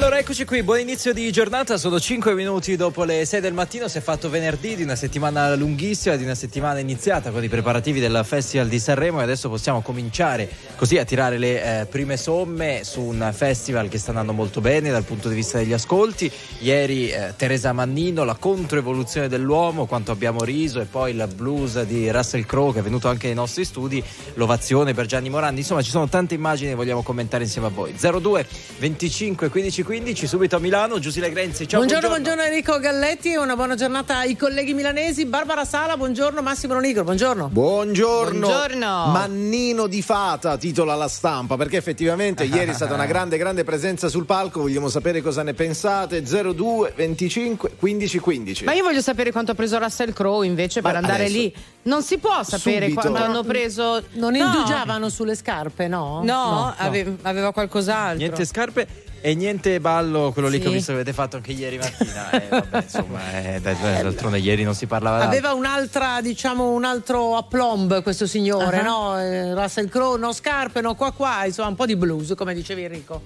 Allora eccoci qui, buon inizio di giornata, sono 5 minuti dopo le 6 del mattino, si è fatto venerdì di una settimana lunghissima, di una settimana iniziata con i preparativi del Festival di Sanremo e adesso possiamo cominciare così a tirare le eh, prime somme su un festival che sta andando molto bene dal punto di vista degli ascolti. Ieri eh, Teresa Mannino, la controevoluzione dell'uomo, quanto abbiamo riso e poi il blues di Russell Crowe che è venuto anche nei nostri studi, l'ovazione per Gianni Morandi, insomma ci sono tante immagini che vogliamo commentare insieme a voi. 02 25 15 15 subito a Milano. Giusile Grenzi, ciao. Buongiorno, buongiorno, buongiorno Enrico Galletti, una buona giornata ai colleghi milanesi. Barbara Sala, buongiorno. Massimo Nigro, buongiorno. Buongiorno. Buongiorno. Mannino di Fata, titola la stampa, perché effettivamente ieri è stata una grande, grande presenza sul palco. Vogliamo sapere cosa ne pensate. 02 25 15 15. Ma io voglio sapere quanto ha preso Russell Crowe invece per Ma andare adesso, lì. Non si può sapere subito. quanto hanno preso. Non No. indugiavano sulle scarpe, no? No, ave- aveva qualcos'altro. Niente scarpe e niente ballo, quello lì Sì. che ho visto che avete fatto anche ieri mattina. Eh, vabbè, insomma, eh, d'altronde ieri non si parlava. Aveva un'altra, diciamo, un altro aplomb questo signore, no? Eh, Russell Crowe, no scarpe, no qua qua, insomma, un po' di blues, come dicevi Enrico.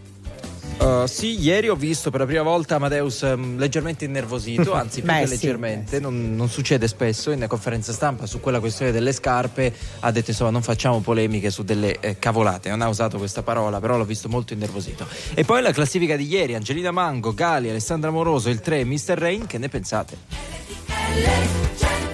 Uh, sì, ieri ho visto per la prima volta Amadeus um, leggermente innervosito, anzi più Beh, che sì, leggermente, non, non succede spesso in conferenza stampa su quella questione delle scarpe, ha detto insomma non facciamo polemiche su delle eh, cavolate, non ha usato questa parola, però l'ho visto molto innervosito. E poi la classifica di ieri, Angelina Mango, Gali, Alessandra Moroso, il 3 Mr. Rain, che ne pensate? Ci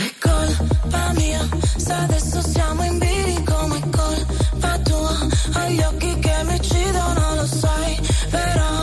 È colpa mia, se adesso siamo in bilico, ma colpa tua. Hai gli occhi che mi uccidono, lo sai, però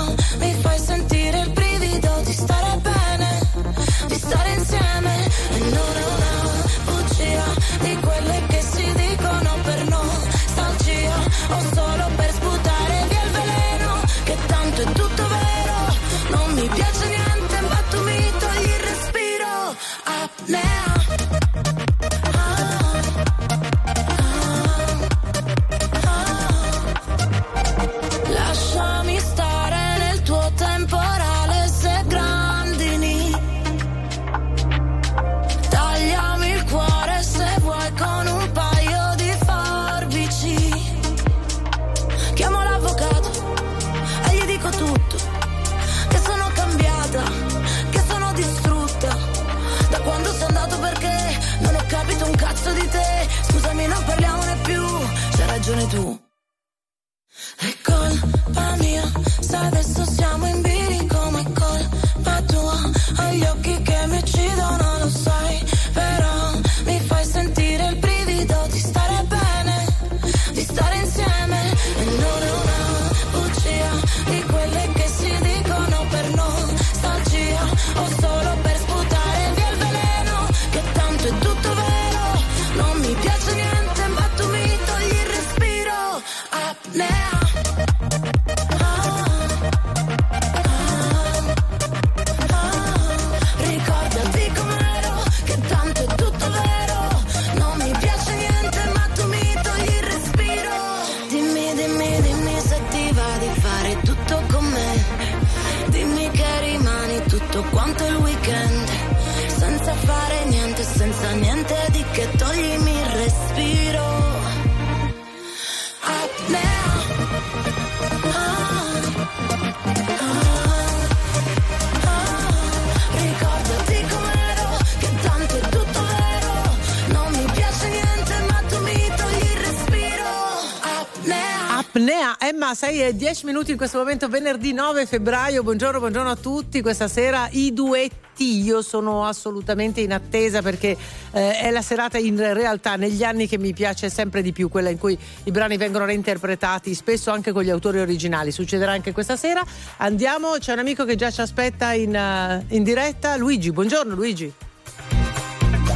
6 e 10 minuti in questo momento, venerdì 9 febbraio. Buongiorno, buongiorno a tutti. Questa sera i duetti io sono assolutamente in attesa perché eh, è la serata in realtà negli anni che mi piace sempre di più, quella in cui i brani vengono reinterpretati, spesso anche con gli autori originali. Succederà anche questa sera. Andiamo, c'è un amico che già ci aspetta in, uh, in diretta, Luigi. Buongiorno Luigi.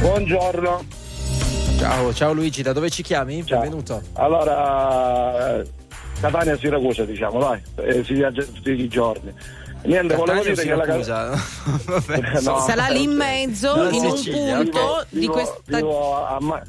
Buongiorno. Ciao, ciao Luigi, da dove ci chiami? Ciao. Benvenuto. Allora, Catania Siracusa, diciamo, dai, eh, si viaggia tutti i giorni. Niente, volevo dire che la Siracusa? Vabbè, No, Sarà lì in mezzo, in un Sicilia, punto ok. di vivo, questa. vivo a, Ma-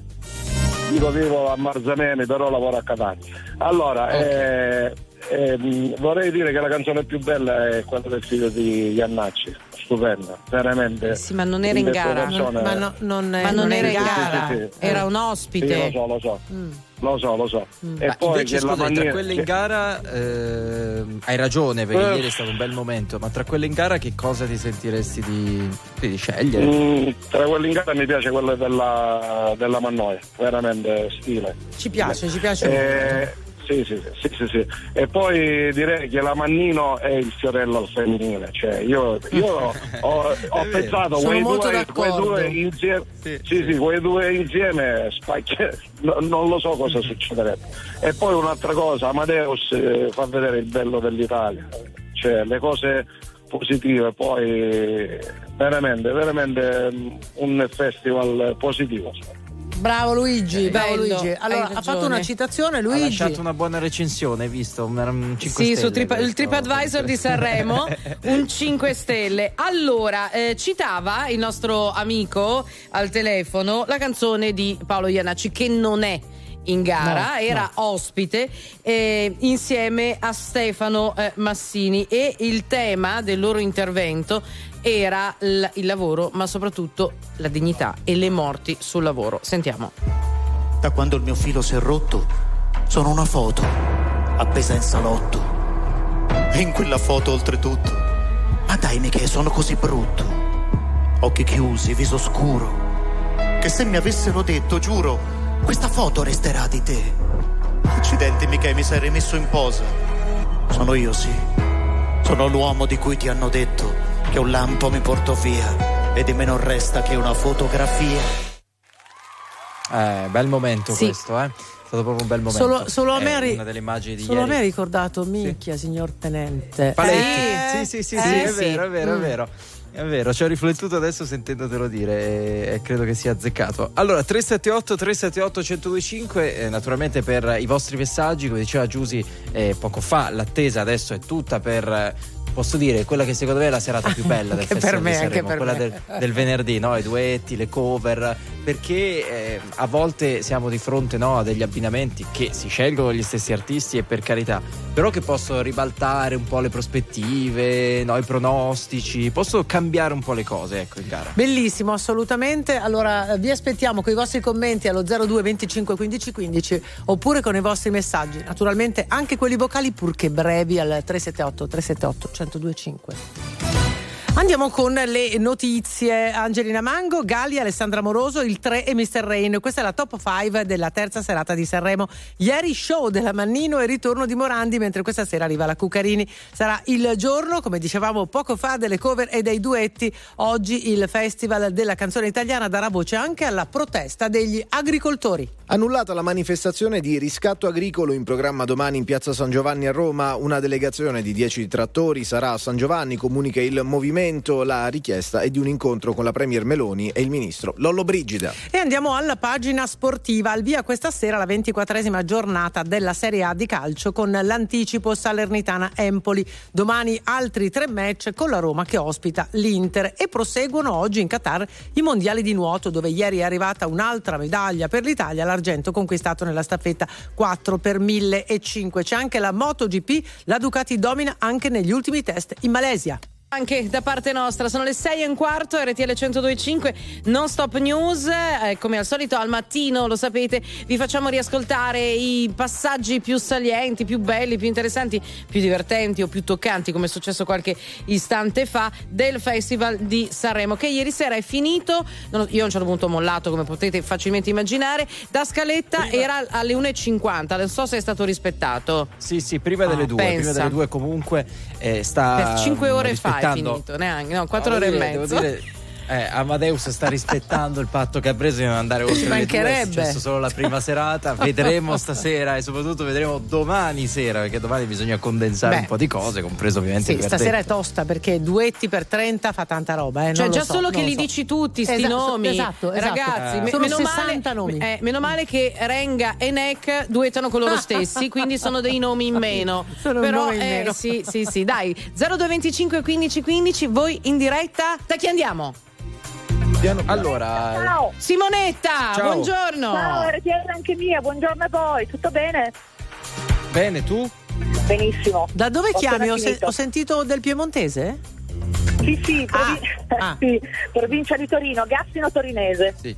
vivo, vivo a Marzameni, però lavoro a Catania. Allora, eh, ehm, vorrei dire che la canzone più bella è quella del figlio di Iannacci, stupenda, veramente. Sì, ma non era in gara. Ma, no- non, è- Ma non era in gara. gara, Sì, sì, sì. era un Sì, ospite. lo so, lo so. Mm. Lo so, lo so. E Ma poi invece scusa, tra maniera- quelle in gara ehm, hai ragione perché Eh. ieri è stato un bel momento, ma tra quelle in gara che cosa ti sentiresti di, di scegliere? Mm, tra quelli in gara mi piace quella della, della Mannoia, veramente stile. Ci piace, ci piace molto. Eh, sì, sì, sì, sì, sì. E poi direi che la Mannino è il fiorello al femminile. Cioè, io, io ho, ho pensato quei due, quei due insieme. Sì, Sì, sì, sì. quei due insieme spacchia- no- non lo so cosa succederebbe. E poi un'altra cosa, Amadeus eh, fa vedere il bello dell'Italia, cioè le cose positive, poi veramente, veramente mm, un festival positivo. Bravo Luigi, Eh, bravo bello, Luigi. Allora, ha fatto una citazione Ha Luigi. lasciato una buona recensione, hai visto? Un, un 5 Sì, stelle su Trip- il. TripAdvisor di Sanremo, un 5 stelle. Allora, eh, citava il nostro amico al telefono la canzone di Paolo Iannacci che non è in gara, No, era ospite eh, insieme a Stefano eh, Massini e il tema del loro intervento era l- il lavoro, ma soprattutto la dignità e le morti sul lavoro. Sentiamo. Da quando il mio filo si è rotto, sono una foto appesa in salotto. E in quella foto, oltretutto, ma dai, mica sono così brutto. Occhi chiusi, viso scuro. Che se mi avessero detto, giuro, questa foto resterà di te. Accidenti, mica mi sarei messo in posa. Sono io, sì. Sono l'uomo di cui ti hanno detto che un lampo mi porto via e di me non resta che una fotografia. Eh, bel momento Sì. questo, eh. È stato proprio un bel momento. Solo, solo a me È ha ri- una delle immagini di solo a me ha ricordato minchia, signor tenente. Paletti. Eh, sì, sì, sì, eh, sì, è sì. vero, è vero, è Mm. vero. È vero, ci ho riflettuto adesso sentendotelo dire e, e credo che sia azzeccato. Allora, 378 378 1025, eh, naturalmente per i vostri messaggi, come diceva Giusy eh, poco fa, l'attesa adesso è tutta per eh, posso dire quella che secondo me è la serata più bella del Anche per Festival me, di anche Sanremo, per quella del, del venerdì, no? i duetti, le cover, perché eh, a volte siamo di fronte no, a degli abbinamenti che si scelgono gli stessi artisti e per carità, però che possono ribaltare un po' le prospettive, no, i pronostici, possono cambiare un po' le cose ecco, in gara. Bellissimo, assolutamente. Allora, eh, vi aspettiamo con i vostri commenti allo 02 25 15 15 oppure con i vostri messaggi, naturalmente anche quelli vocali purché brevi al 378 378 1025. Andiamo con le notizie. Angelina Mango, Gali, Alessandra Moroso, il 3 e Mr. Rain. Questa è la top 5 della terza serata di Sanremo. Ieri show della Mannino e ritorno di Morandi, mentre questa sera arriva la Cucarini. Sarà il giorno, come dicevamo poco fa, delle cover e dei duetti. Oggi il Festival della canzone italiana darà voce anche alla protesta degli agricoltori. Annullata la manifestazione di riscatto agricolo in programma domani in piazza San Giovanni a Roma, una delegazione di 10 trattori sarà a San Giovanni, comunica il movimento. La richiesta è di un incontro con la Premier Meloni e il ministro Lollo Brigida. E andiamo alla pagina sportiva. Al via questa sera la ventiquattresima giornata della Serie A di calcio con l'anticipo Salernitana-Empoli. Domani altri tre match con la Roma che ospita l'Inter e proseguono oggi in Qatar i mondiali di nuoto dove ieri è arrivata un'altra medaglia per l'Italia, l'argento conquistato nella staffetta 4 per 1005. C'è anche la MotoGP, la Ducati domina anche negli ultimi test in Malesia. Anche da parte nostra sono le 6 e un quarto, RTL 1025 non stop news, eh, come al solito al mattino lo sapete vi facciamo riascoltare i passaggi più salienti, più belli, più interessanti, più divertenti o più toccanti come è successo qualche istante fa del Festival di Sanremo che ieri sera è finito, io a un certo punto ho mollato come potete facilmente immaginare, da scaletta era alle 1.50, non so se è stato rispettato. Sì, sì, prima Ah, delle due, pensa. prima delle due comunque eh, sta Per 5 ore fa è rispettando- finito, neanche, no, 4 No, ore devo e dire- mezzo. Devo dire, Eh, Amadeus sta rispettando il patto che ha preso di non andare oltre le due, è mancherebbe. successo solo la prima serata, vedremo stasera e soprattutto vedremo domani sera, perché domani bisogna condensare Beh. un po' di cose, compreso ovviamente Sì, il stasera è verdetto. tosta perché duetti per 30 fa tanta roba. Eh, Cioè, non lo già so, solo non che lo li so. dici tutti, sti Esatto, nomi. esatto, esatto. Ragazzi, me- Sono meno, 60 male, nomi. eh, meno male che Renga e Neck duettano con loro stessi, quindi sono dei nomi in meno. Sono un Però, in eh, meno. sì, sì, sì, dai. 0225 15 15, voi in diretta. Da chi andiamo? Allora, Ciao, Simonetta, Ciao. buongiorno. ciao, RTL anche mia, buongiorno a voi, tutto bene? bene tu? Benissimo. Da dove Ho chiami? Ho, se- ho sentito del piemontese? Sì, sì, provi- Ah, ah. sì, provincia di Torino, Gassino Torinese. Sì.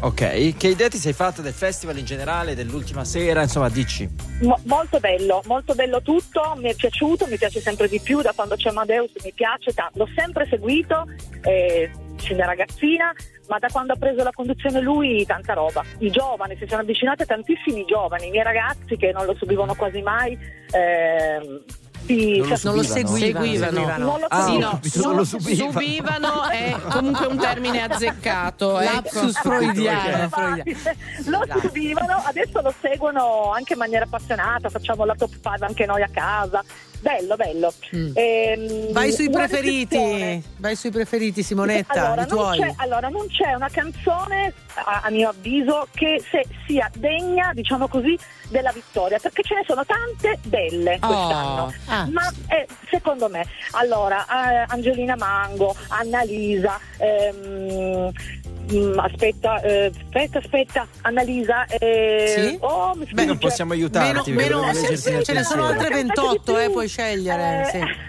Ok, che idea ti sei fatta del festival in generale, dell'ultima sera? Insomma, dici. Mo- molto bello, molto bello tutto, mi è piaciuto, mi piace sempre di più, da quando c'è Amadeus mi piace, tanto. l'ho sempre seguito, eh, da ragazzina, ma da quando ha preso la conduzione lui tanta roba. I giovani, si sono avvicinati tantissimi giovani, i miei ragazzi che non lo subivano quasi mai. ehm, sì, Non lo cioè, Non lo Subivano. seguivano. Seguivano. non lo Ah, Sì, ho no, capito, su- non lo subivano. subivano è comunque un termine azzeccato. ecco. Lapsus freudiano. Eh, freudiano. lo subivano, adesso lo seguono anche in maniera appassionata, facciamo la top 5 anche noi a casa. Bello, bello. Mm. Ehm, Vai sui preferiti, riflessione. vai sui preferiti, Simonetta, Allora non, allora, non c'è una canzone, a, a mio avviso, che se- sia degna, diciamo così, della vittoria, perché ce ne sono tante belle quest'anno. Ah. Ma eh, secondo me, allora, eh, Angelina Mango, Annalisa, ehm, mm, aspetta, eh, aspetta, aspetta, Annalisa, eh, Sì? oh, mi Beh, non possiamo aiutarti. Meno- meno- sì, le ce ne sono altre 28, eh, puoi scegliere, Eh, sì.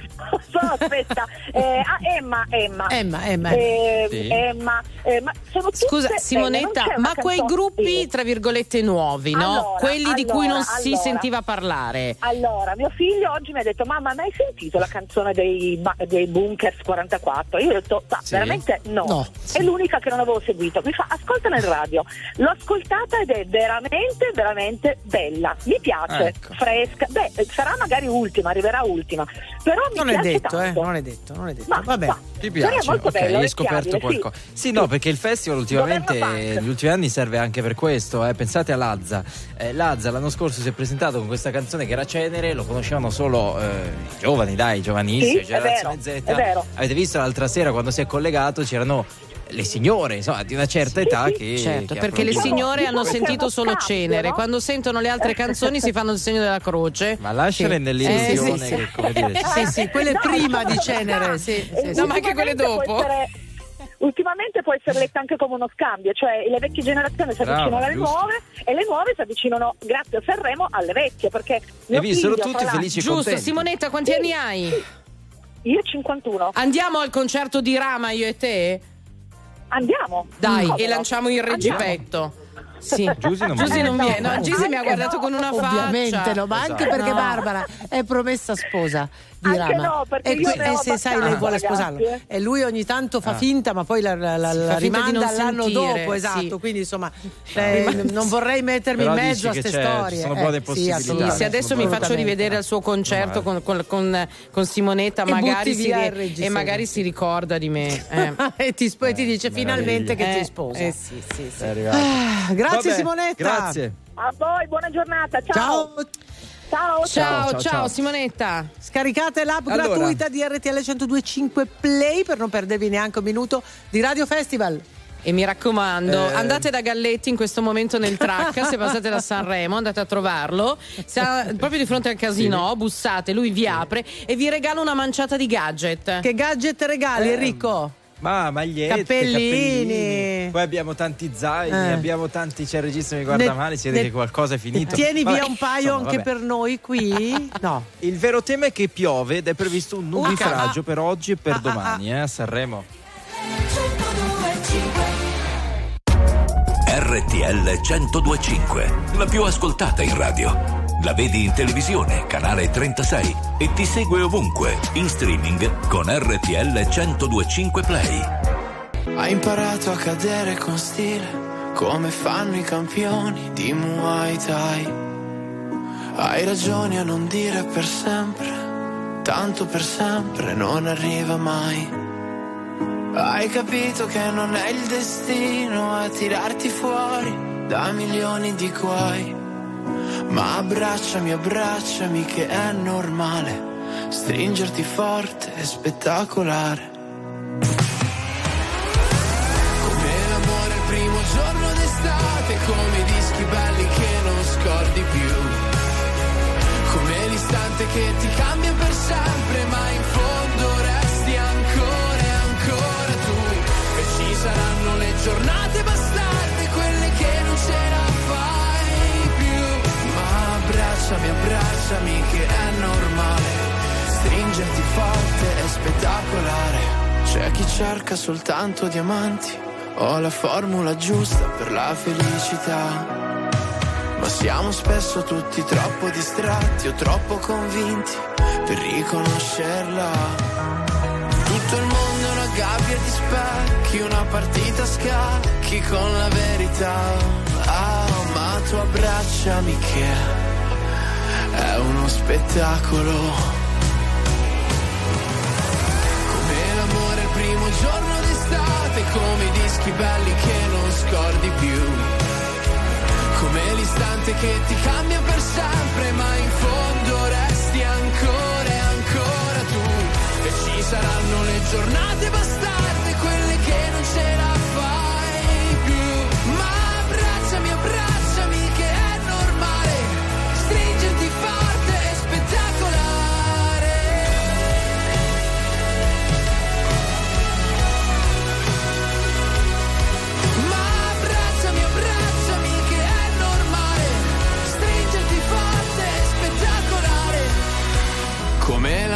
So, aspetta, eh, ah, Emma, Emma. Emma, Emma. Eh, Sì. Emma, eh, ma sono tutte Scusa Simonetta, ma quei canzone- gruppi Sì. tra virgolette nuovi, no? Allora, Quelli di cui non allora, si allora. sentiva parlare. Allora, mio figlio oggi mi ha detto: Mamma, ma hai sentito la canzone dei, dei Bunkers 44? Io ho detto: "Ma Sì. veramente no. No. È l'unica che non avevo seguito. Mi fa: Ascolta nel radio. L'ho ascoltata ed è veramente, veramente bella. Mi piace, Ecco. fresca. Beh, sarà magari ultima, arriverà ultima. Però mi Non è detto, eh, non è detto, non è detto. Ma, Vabbè. ma, Ti piace? Ok, bello, hai scoperto chiarabile, sì. qualcosa. Sì, no, perché il festival ultimamente, negli ultimi anni serve anche per questo. eh. Pensate a Lazza. Eh, Lazza l'anno scorso si è presentato con questa canzone che era Cenere, lo conoscevano solo eh, i giovani, dai, giovanissimi, Sì, generazione vero, Z. Avete visto l'altra sera quando si è collegato c'erano le signore, insomma, di una certa età sì. che. Certo, che perché le signore hanno sentito solo scambio, cenere, no? quando sentono le altre canzoni si fanno il segno della croce. Ma lasciale Sì. nell'illusione Eh, sì, sì. che, come dire, Sì, sì, quelle No, prima di. Cenere, sì, sì, E sì. No, ma anche quelle dopo. Ultimamente può essere letta anche come uno scambio, cioè le vecchie generazioni si avvicinano alle giusto. nuove e le nuove si avvicinano, grazie a Sanremo, alle vecchie. Perché? Sono figlio, tutti l'altro- felici e Giusto, contenti. Simonetta, quanti anni hai? Io 51. Andiamo al concerto di Rama, io e te? Andiamo. Dai, Come e no? lanciamo il reggipetto. Sì. Giusy non Giusy non viene. no, Giusy mi ha anche guardato no, con una faccia. Ovviamente no, ma anche Esatto. perché No. Barbara è promessa sposa di Anche Rama. no, perché e, io ne e ho se sai lei vuole ragazzi, sposarlo. eh. E lui ogni tanto fa Ah. finta, ma poi la, la- la- la rimanda non all'anno sentire, dopo, esatto. sì. Quindi insomma, eh, non vorrei mettermi Però in mezzo a queste storie. ci sono buone Eh, possibilità. Sì, se adesso mi faccio rivedere al suo concerto con, con- con- con Simonetta, E magari si, e magari si ricorda di me. Eh. e ti, sp- ti dice finalmente che Eh, ti sposa. eh, sì, sì, sì. È arrivato. Grazie Simonetta. Grazie. A voi, buona giornata. Ciao. Ciao. Ciao. Ciao, ciao, ciao, ciao. Simonetta. Scaricate l'app Allora. gratuita di RTL 1025 Play per non perdervi neanche un minuto di Radio Festival. E mi raccomando, Eh. andate da Galletti in questo momento nel track, se passate da Sanremo, andate a trovarlo, sta proprio di fronte al casino, bussate, lui vi apre e vi regala una manciata di gadget. Che gadget regali Eh, Enrico? Ma magliette, Cappellini. cappellini. Poi abbiamo tanti zaini, Eh. abbiamo tanti. C'è il registro mi guarda Ne- male, si vede ne- che qualcosa è finito. Tieni Vabbè, via un paio insomma, anche vabbè. per noi qui? No. Il vero tema è che piove ed è previsto un nubifragio per oggi e per Ah, ah, domani eh, a Sanremo. RTL 1025, la più ascoltata in radio. La vedi in televisione, canale 36 e ti segue ovunque, in streaming con RTL 1025 Play. Hai imparato a cadere con stile, come fanno i campioni di Muay Thai. Hai ragione a non dire per sempre, tanto per sempre non arriva mai. Hai capito che non è il destino a tirarti fuori da milioni di guai. Ma abbracciami, abbracciami che è normale stringerti forte e spettacolare. Come l'amore il primo giorno d'estate, come i dischi belli che non scordi più. Come l'istante che ti cambia per sempre, ma in fondo resti ancora e ancora tu. E ci saranno le giornate bastarde, abbracciami, abbracciami che è normale. Stringerti forte è spettacolare. C'è chi cerca soltanto diamanti. Ho la formula giusta per la felicità. Ma siamo spesso tutti troppo distratti o troppo convinti per riconoscerla. Tutto il mondo è una gabbia di specchi, una partita a scacchi con la verità. Ah, ma tu abbracciami che è uno spettacolo. Come l'amore il primo giorno d'estate, come i dischi belli che non scordi più. Come l'istante che ti cambia per sempre, ma in fondo resti ancora e ancora tu. E ci saranno le giornate bastarde, quelle che non ce la fai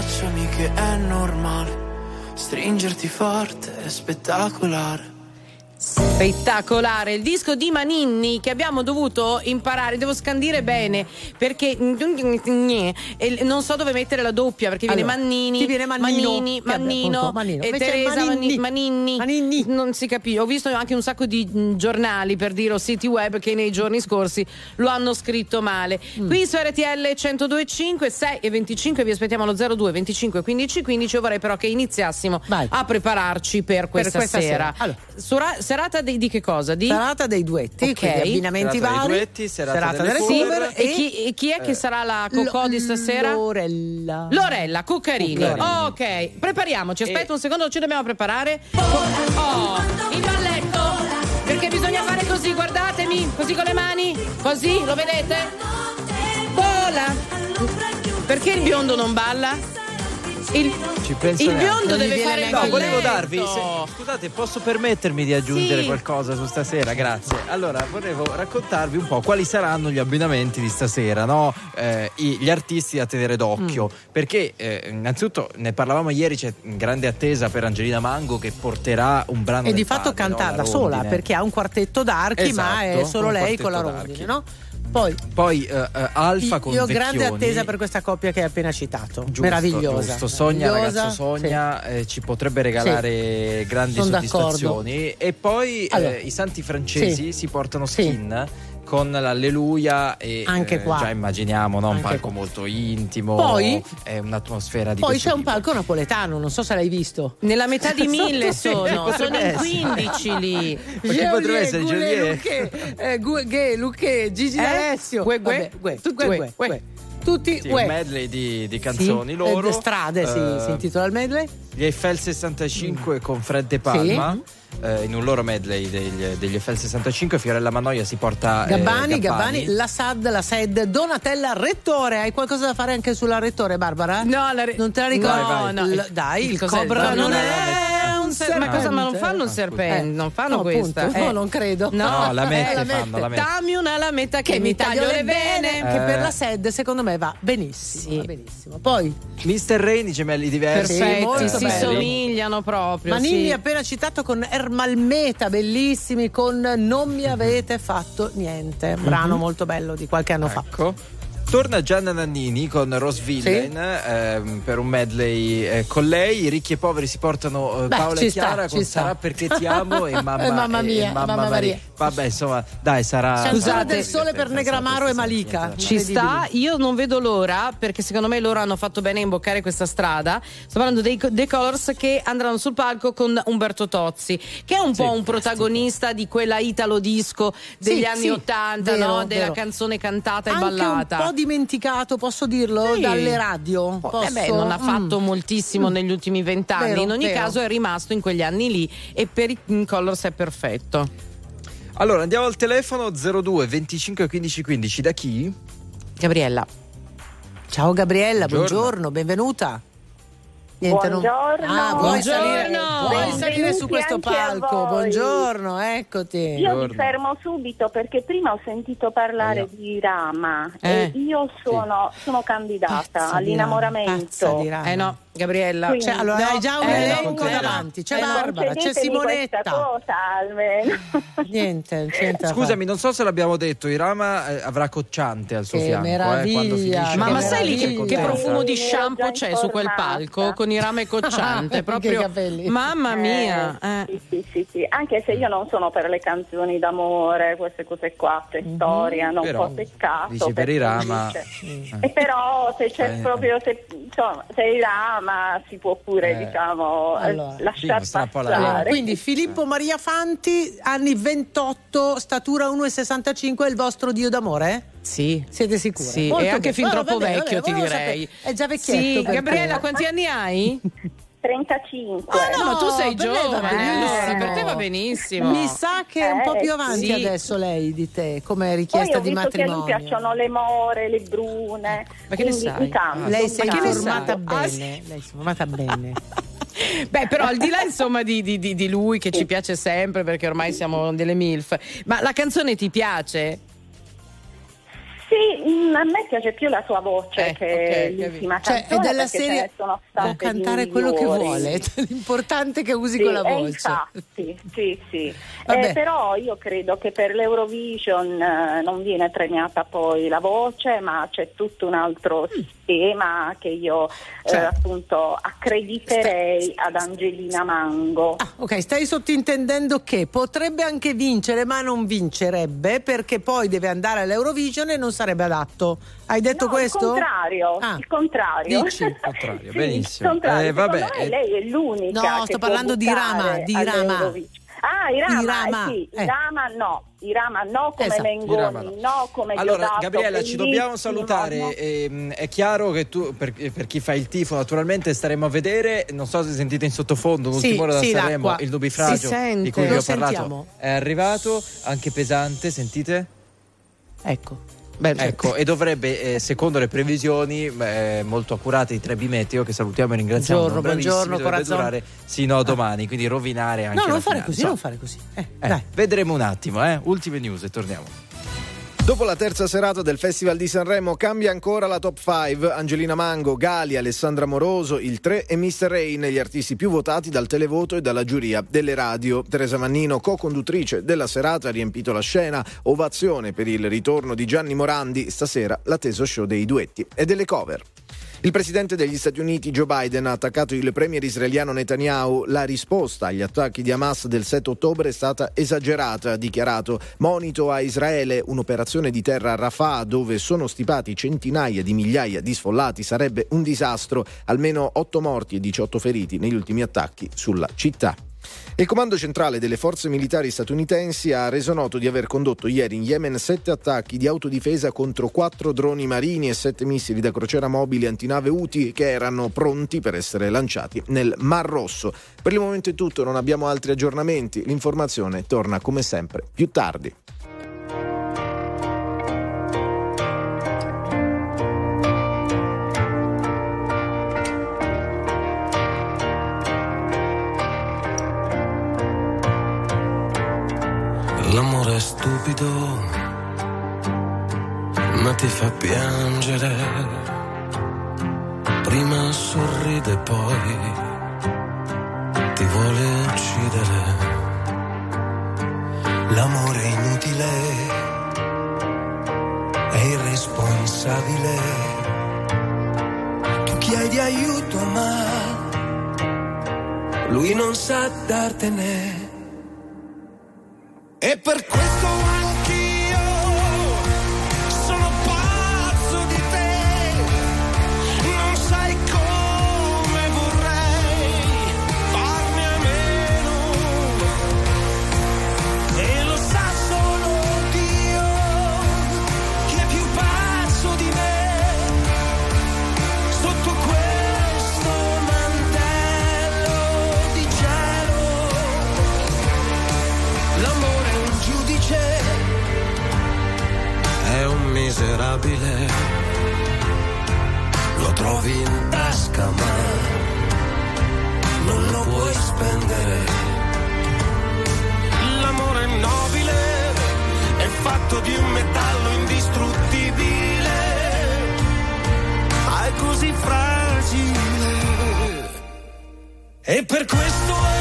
abbracciami, che è normale. Stringerti forte e spettacolare Spettacolare, il disco di Maninni che abbiamo dovuto imparare, devo scandire bene perché non so dove mettere la doppia perché viene Allora, Mannini, viene Mannino. Mannini, Mannino, Mannino. e Teresa Maninni. Manni- Maninni. Non si capisce. Ho visto anche un sacco di giornali per dire o siti web che nei giorni scorsi lo hanno scritto male. Mm. Qui su RTL 1025 6 e 25 vi aspettiamo allo 02 25 15 15. Io vorrei però che iniziassimo a prepararci per questa, questa sera. sera. Allora. Sura- serata di, di che cosa? Di? Serata dei duetti, Ok. quindi abbinamenti Serata dei vari. duetti, serata delle delle cover. cover. E chi, e chi è che sarà la cocò di stasera? Lorella. Lorella Cuccarini. Cuccarini. Ok, prepariamoci. Aspetta un secondo, ci dobbiamo preparare. Oh, il balletto. Perché bisogna fare così, guardatemi, così con le mani. Così, lo vedete? Vola. Perché il biondo non balla? Il, Ci penso il biondo deve fare il No, volevo darvi. se- scusate, posso permettermi di aggiungere Sì. qualcosa su stasera? Grazie. Allora, volevo raccontarvi un po' quali saranno gli abbinamenti di stasera, no? Eh, i- gli artisti da tenere d'occhio. Mm. Perché, eh, innanzitutto, ne parlavamo ieri, c'è grande attesa per Angelina Mango che porterà un brano. E del di fatto padre, no? canta La da sola rondine. perché ha un quartetto d'archi, ma è Esatto, solo un lei con la quartetto rondine, d'archi. no? Poi Poi eh, eh, Alfa con io ho grande attesa per questa coppia che hai appena citato. Giusto, Meravigliosa. giusto. Sogna, Meravigliosa, ragazzo Sogna, eh, ci potrebbe regalare grandi Son soddisfazioni. E poi eh, Allora, i santi francesi sì. si portano skin con l'Alleluia e Anche eh, qua. già immaginiamo no? un Anche palco qua. molto intimo, Poi- è un'atmosfera di Poi c'è un tipo. palco napoletano, non so se l'hai visto. Nella metà di mille Sì, sono, sono in essere. 15 lì. Ma chi potrebbe essere Geolier? Eh, Gue, Luque, Gigi Eh? D'Alessio. Gue, gue? Gue, Tutti gue. Tutti Sì, un medley di, di canzoni loro. Eh, strade si, Eh, si intitola il medley. Gli Eiffel 65 con Fred De Palma. Eh, in un loro medley degli, degli Eiffel 65 Fiorella Manoia si porta eh, Gabbani, Gabbani, la SAD, la SED, Donatella Rettore. Hai qualcosa da fare anche sulla Rettore, Barbara? No, la re- Non te la ricordi? No, no. L- dai, il Cos'è? Cobra No, non no, è un un ser- ma, cosa, ma non fanno il serpente, Eh. non fanno No, questa. appunto, no, non credo. No, No, la mette eh, la fanno, la mette. Dammi una lametta che, che mi taglio le vene, Eh. che per la SED secondo me va benissimo, Sì. va benissimo. Poi Mister Rain, gemelli diversi. Perfetti, molto si belli. somigliano proprio. Manini sì. appena citato con Ermalmeta, bellissimi, con Non mi avete fatto niente, Mhm. brano molto bello di qualche anno fa. Torna Gianna Nannini con Rose Villain ehm, per un medley eh, con lei. I ricchi e poveri si portano eh, Beh, Paola e sta, Chiara ci con sta. Sarà perché ti amo e mamma, E mamma mia, e mamma mamma Maria. Vabbè, insomma, dai, sarà. Scusate. del sole per Negramaro e Malika. Ci sta, io non vedo l'ora perché secondo me loro hanno fatto bene a imboccare questa strada. Sto parlando dei The Colors che andranno sul palco con Umberto Tozzi, che è un po' un protagonista di quella italo disco degli Sì, anni sì, Ottanta, vero, no? della vero. canzone cantata e Anche ballata. un po' dimenticato, posso dirlo, Sì. dalle radio. Posso? Eh beh, non ha fatto Mm. moltissimo negli ultimi vent'anni. In ogni vero. caso è rimasto in quegli anni lì e per i Colors è perfetto. Allora, andiamo al telefono 02 25 15 15. Da chi? Gabriella. Ciao Gabriella, Buongiorno. buongiorno, benvenuta. Niente, non- Buongiorno. Ah, vuoi Buongiorno. salire, vuoi salire su questo palco? Buongiorno, eccoti. Io mi Buongiorno. fermo subito perché prima ho sentito parlare Via. di Rama Eh. e io sono, sono candidata Pazza all'innamoramento. pazza di Rama. Eh no, Gabriella. Quindi- Cioè, allora No, hai già un eh, elenco no, davanti. C'è eh. Barbara, c'è Simonetta. cosa almeno. Niente, niente da Scusami, non so se l'abbiamo detto, Irama eh, avrà Cocciante al suo Che fianco. meraviglia, eh, Ma, sai lì che, che profumo di Mi shampoo c'è su quel palco con i rame cocciante? Proprio. Mamma mia. eh. Sì, sì, sì, sì. Anche se io non sono per le canzoni d'amore, queste cose qua, c'è storia, non Però, po' peccato. dici, per perché Irama- dice- E però se c'è Eh. proprio, se, insomma, se Irama si può pure, Eh. diciamo, eh, Allora. lasciar Sì, strappolare. passare. Quindi Filippo Maria Fanti, anni 28, statura 1,65, è il vostro dio d'amore? Sì. Siete sicuri? Sì, Molto e anche fin troppo vabbè, vecchio, vabbè, ti direi. È già vecchietto. Sì, Gabriella, te. quanti anni hai? 35. Ah, no, ma tu sei giovane. benissimo. allora, per te va benissimo. Mi sa che è un po' Eh, più avanti sì. adesso lei di te, come Poi richiesta ho di visto che a lui matrimonio. piacciono le more, le brune. Ma che ne sai? i cambi, Lei si è? Ah, bene. Lei si è informata bene. Beh, però al di là insomma di, di- di- di lui che ci piace sempre perché ormai siamo delle MILF, ma la canzone ti piace? Sì, mm, a me piace più la sua voce Eh, che ok, l'ultima Cioè, è canzone della perché ce serie sono può cantare quello che vuole, l'importante è che usi Sì, quella eh, voce. infatti, sì, sì. Eh, però io credo che per l'Eurovision eh, non viene premiata poi la voce, ma c'è tutto un altro sistema che io eh, Mm. Certo. appunto accrediterei ad Angelina Mango. Ah, ok, stai sottintendendo che potrebbe anche vincere, ma non vincerebbe perché poi deve andare all'Eurovision e non sarebbe adatto. Hai detto No, questo? Il contrario, Ah. il contrario. Dici? Il contrario, Sì, benissimo. il contrario. Eh, vabbè, me eh, lei è l'unica. No, che sto può parlando di Rama, di Rama. Ah, Irama, Irama, eh sì, eh. Irama no, Irama no come Esatto. Mengoni, Irama no. no come Allora, Diodato, Gabriella, ci dobbiamo salutare. no? ehm, è chiaro che tu, per, per chi fa il tifo, naturalmente staremo a vedere. Non so se sentite in sottofondo Sì, l'ultima ora da sì, Sanremo, l'acqua. il sente. di cui vi Lo ho parlato. sentiamo. È arrivato, anche pesante, sentite? Ecco. Beh, Ecco, e dovrebbe, eh, secondo le previsioni eh, molto accurate di Trebi Meteo, che salutiamo e ringraziamo, Buongiorno, buongiorno, dovrebbe durare sino a domani, quindi rovinare anche No, non fare finale. così, So, non fare così. Eh, eh, vedremo un attimo, eh. ultime news e torniamo. Dopo la terza serata del Festival di Sanremo cambia ancora la top 5. Angelina Mango, Gali, Alessandra Moroso, il 3 e Mr. Rain, gli artisti più votati dal televoto e dalla giuria delle radio. Teresa Mannino, co-conduttrice della serata, ha riempito la scena. Ovazione per il ritorno di Gianni Morandi. Stasera l'atteso show dei duetti e delle cover. Il presidente degli Stati Uniti Joe Biden ha attaccato il premier israeliano Netanyahu. La risposta agli attacchi di Hamas del 7 ottobre è stata esagerata, ha dichiarato. Monito a Israele, un'operazione di terra a Rafah dove sono stipati centinaia di migliaia di sfollati sarebbe un disastro. Almeno 8 morti e 18 feriti negli ultimi attacchi sulla città. Il comando centrale delle forze militari statunitensi ha reso noto di aver condotto ieri in Yemen sette attacchi di autodifesa contro quattro droni marini e sette missili da crociera mobili antinave UTI che erano pronti per essere lanciati nel Mar Rosso. Per il momento è tutto, non abbiamo altri aggiornamenti. L'informazione torna come sempre più tardi. Stupido, ma ti fa piangere. Prima sorride, poi ti vuole uccidere. L'amore è inutile, è irresponsabile. Tu chiedi aiuto, ma lui non sa dartene. E per questo miserabile. Lo trovi in tasca ma non lo puoi spendere. L'amore è nobile, è fatto di un metallo indistruttibile, ma è così fragile. E per questo anch'io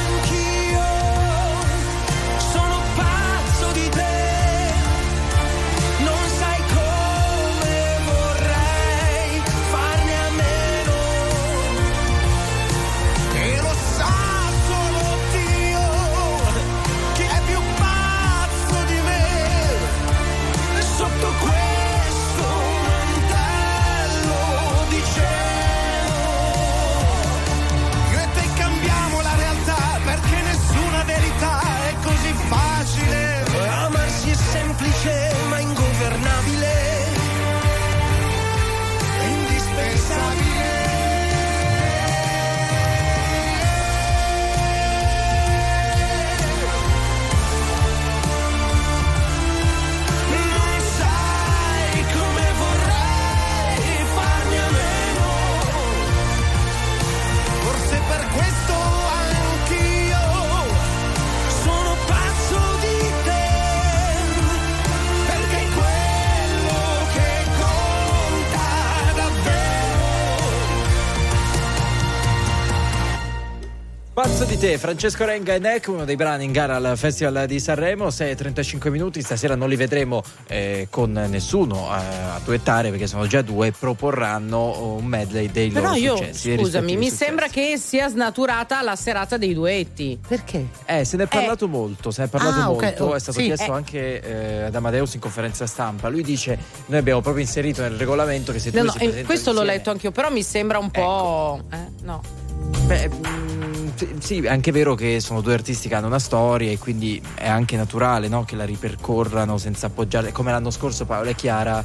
te, Francesco Renga e Neck, uno dei brani in gara al Festival di Sanremo, 6.35 minuti, stasera non li vedremo eh, con nessuno eh, a duettare perché sono già due, proporranno un medley dei Però loro io, successi. scusami, mi successi. sembra che sia snaturata la serata dei duetti. Perché? Eh, se ne è parlato molto, se ne è parlato Ah, molto, Oh, è stato sì, chiesto eh. anche eh, ad Amadeus in conferenza stampa. Lui dice: Noi abbiamo proprio inserito nel regolamento che se No, tu no, si eh, presentano questo l'ho insieme- letto anch'io, però mi sembra un po'. Eh, no. Beh, mm, sì, è anche vero che sono due artisti che hanno una storia e quindi è anche naturale no, che la ripercorrano senza appoggiare, come l'anno scorso Paola e Chiara.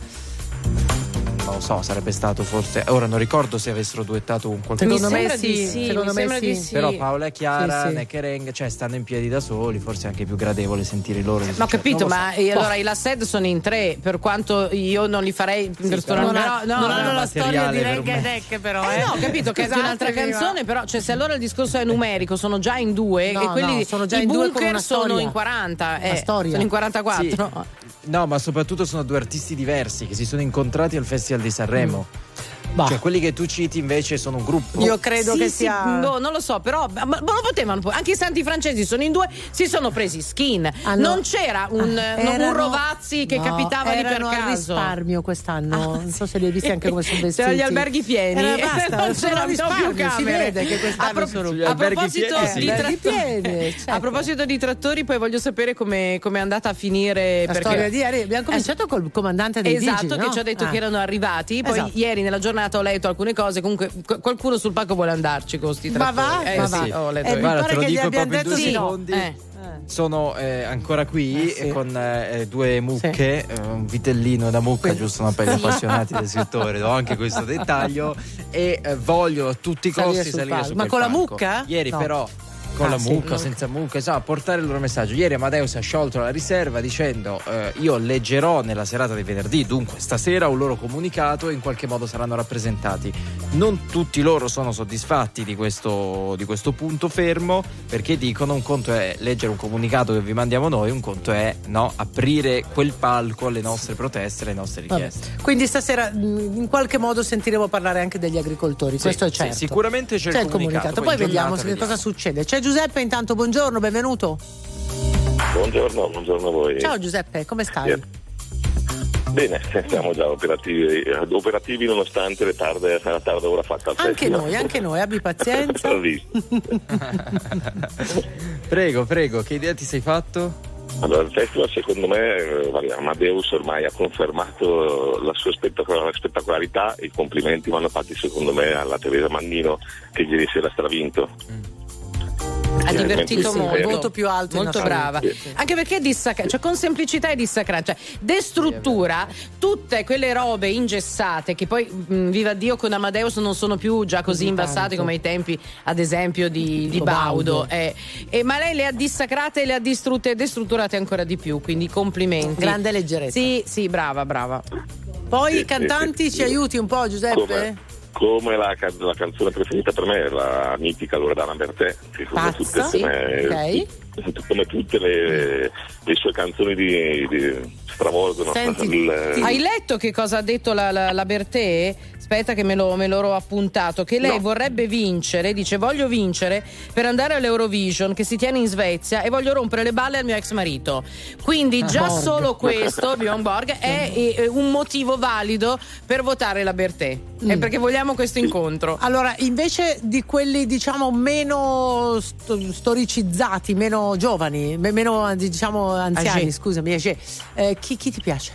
Non lo so, sarebbe stato forse. Ora non ricordo se avessero duettato con qualcuno. Secondo me sì, sì, secondo me sì. Però Paola e Chiara, Sì, sì. Neck e Reng, cioè stanno in piedi da soli, forse è anche più gradevole sentire loro. Ma ho capito, Non so. ma eh, allora i Lassed sono in tre, per quanto io non li farei personalmente. non però- no, non no, hanno no, la storia di materiale per Regga e me. Deck però, Eh eh. no, ho capito che è Scusate, un'altra canzone, però cioè, se allora il discorso è numerico, sono già in due No, e quelli no, sono già i in due con una sono in 40, Una eh, storia. sono in 44. Sì. No, ma soprattutto sono due artisti diversi che si sono incontrati al Festival di Sanremo. Bah. Cioè, quelli che tu citi invece sono un gruppo. Io credo Sì, che sì, sia. boh, non lo so, però ma, ma lo potevano poi- anche i santi francesi sono in due, si sono presi skin. Ah, no. Non c'era un, Ah, un erano- Rovazzi che no, capitava lì per caso. risparmio quest'anno. non so se li hai visti anche come sono vestiti. C'erano gli alberghi pieni. Era basta, non risparmio, più si camere. vede che quest'anno a, pro- sono- Sugli a alberghi proposito pieni, sì. di Alberghi trattori, pieni, certo. a proposito di trattori, poi voglio sapere come è andata a finire. La perché- storia di ieri abbiamo cominciato col comandante dei Esatto, vigili, che no? ci ha detto Ah. che erano arrivati. Poi Esatto. ieri nella giornata ho letto alcune cose. Comunque, qu- qualcuno sul palco vuole andarci con sti Ma trattori. va, Eh, ma sì, va. ho letto Eh, Guarda, te lo dico proprio in due no. secondi. Eh. Sono eh, ancora qui Eh, sì. con eh, due mucche, eh, un vitellino da mucca, Quindi- giusto no, per gli appassionati del settore, do anche questo dettaglio. E eh, voglio a tutti i Salire costi sul salire palco. su Ma con la mucca? Ieri No. però con Ah, la sì. mucca, senza mucca, insomma, portare il loro messaggio. Ieri Amadeus ha sciolto la riserva dicendo eh, io leggerò nella serata di venerdì, dunque stasera un loro comunicato e in qualche modo saranno rappresentati. Non tutti loro sono soddisfatti di questo, di questo punto fermo perché dicono un conto è leggere un comunicato che vi mandiamo noi, un conto è no, aprire quel palco alle nostre proteste, alle nostre Vabbè. richieste. Quindi stasera mh, in qualche modo sentiremo parlare anche degli agricoltori, Sì, questo è sì, certo. sicuramente c'è il comunicato, poi Poi in vediamo giornata che cosa vediamo. succede. C'è Giuseppe intanto, buongiorno, benvenuto. Buongiorno, buongiorno a voi. Ciao Giuseppe, come stai? Bene, siamo già operativi, eh, operativi nonostante le tarde, la tarda ora fatta al Anche festival. noi, anche noi, abbi pazienza. Prego, prego, che idea ti sei fatto? Allora, il festival secondo me, eh, Amadeus ormai ha confermato la sua spettacolar- spettacolarità i complimenti vanno fatti secondo me alla Teresa Mannino che ieri sera ha stravinto. Ha divertito sì, molto. Molto più alto Molto brava. Anche perché dissacra, cioè con semplicità e dissacrare, cioè destruttura tutte quelle robe ingessate che poi mh, viva Dio con Amadeus non sono più già così imbassate tanto. come ai tempi ad esempio di, di Baudo. Eh. E- ma lei le ha dissacrate e le ha distrutte e destrutturate ancora di più, quindi complimenti. Grande leggerezza. Sì, sì, brava, brava. Poi i cantanti ci aiuti un po' Giuseppe? Come, come la, la canzone preferita per me è la mitica Loredana Bertè, che come tutte, sì, come, come tutte le, le sue canzoni di, di stravolgono Senti, il- Hai letto che cosa ha detto la, la, la Bertè? Aspetta che me, lo, me l'ho appuntato, che lei No. vorrebbe vincere, dice voglio vincere per andare all'Eurovision che si tiene in Svezia e voglio rompere le balle al mio ex marito. Quindi già Borg. solo questo, Bjorn Borg, è eh, un motivo valido per votare la Bertè. È perché vogliamo questo incontro. Allora, invece di quelli diciamo meno sto- storicizzati, meno giovani, me- meno diciamo anziani, Âgé. scusami, âgé, eh, chi, chi ti piace?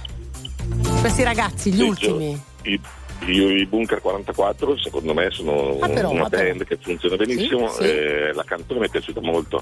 Questi ragazzi, gli Sì, ultimi. I, i- i Bunker 44 secondo me sono Ah, però, una band che funziona benissimo Sì, sì. e la canzone mi è piaciuta molto.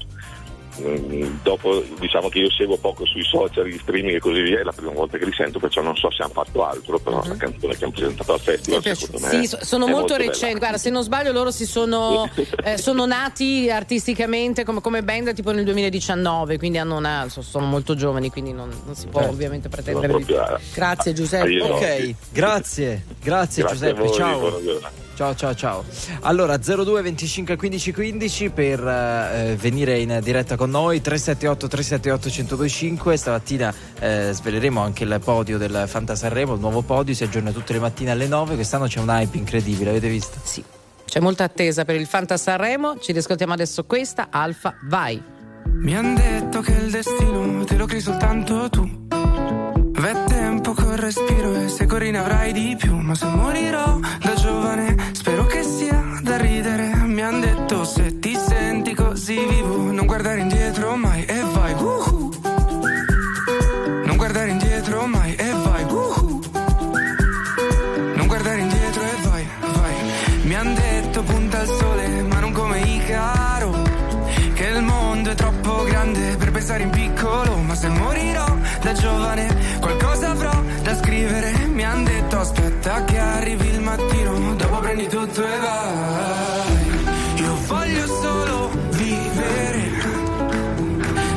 Dopo diciamo che io seguo poco sui social, gli streaming e così via, è la prima volta che li sento, perciò non so se hanno fatto altro, però la canzone che hanno presentato al festival secondo me Sì, so- sono è molto, bella. recenti. Guarda, se non sbaglio, loro si sono, eh, sono nati artisticamente come, come band tipo nel 2019, quindi hanno una, so- sono molto giovani, quindi non, non si può Certo. ovviamente pretendere di più. a- Grazie Giuseppe. No. Ok, grazie, grazie, Grazie Giuseppe, voi, ciao. Ciao ciao ciao. Allora 02 25 15 15 per eh, venire in diretta con noi 378 378 1025 stamattina eh, sveleremo anche il podio del Fanta Sanremo, il nuovo podio si aggiorna tutte le mattine alle 9, quest'anno c'è un hype incredibile, avete visto? Sì. C'è molta attesa per il Fanta Sanremo. Ci riascoltiamo adesso questa. Alfa, vai. Mi han detto che il destino te lo crei soltanto tu. Respiro e se corri ne avrai di più. Ma se morirò da giovane, spero che sia da ridere. Mi han detto se ti senti così vivo, non guardare indietro mai e vai. uhu. Prendi tutto e vai. Io voglio solo vivere,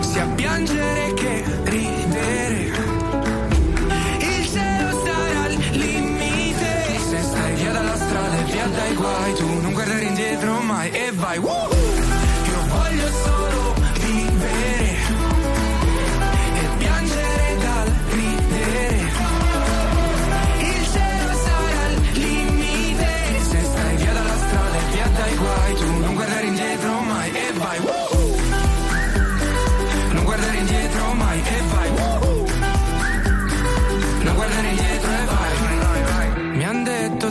sia piangere che ridere. Il cielo sarà al limite Se stai via dalla strada e via dai guai Tu non guardare indietro mai e vai Woohoo!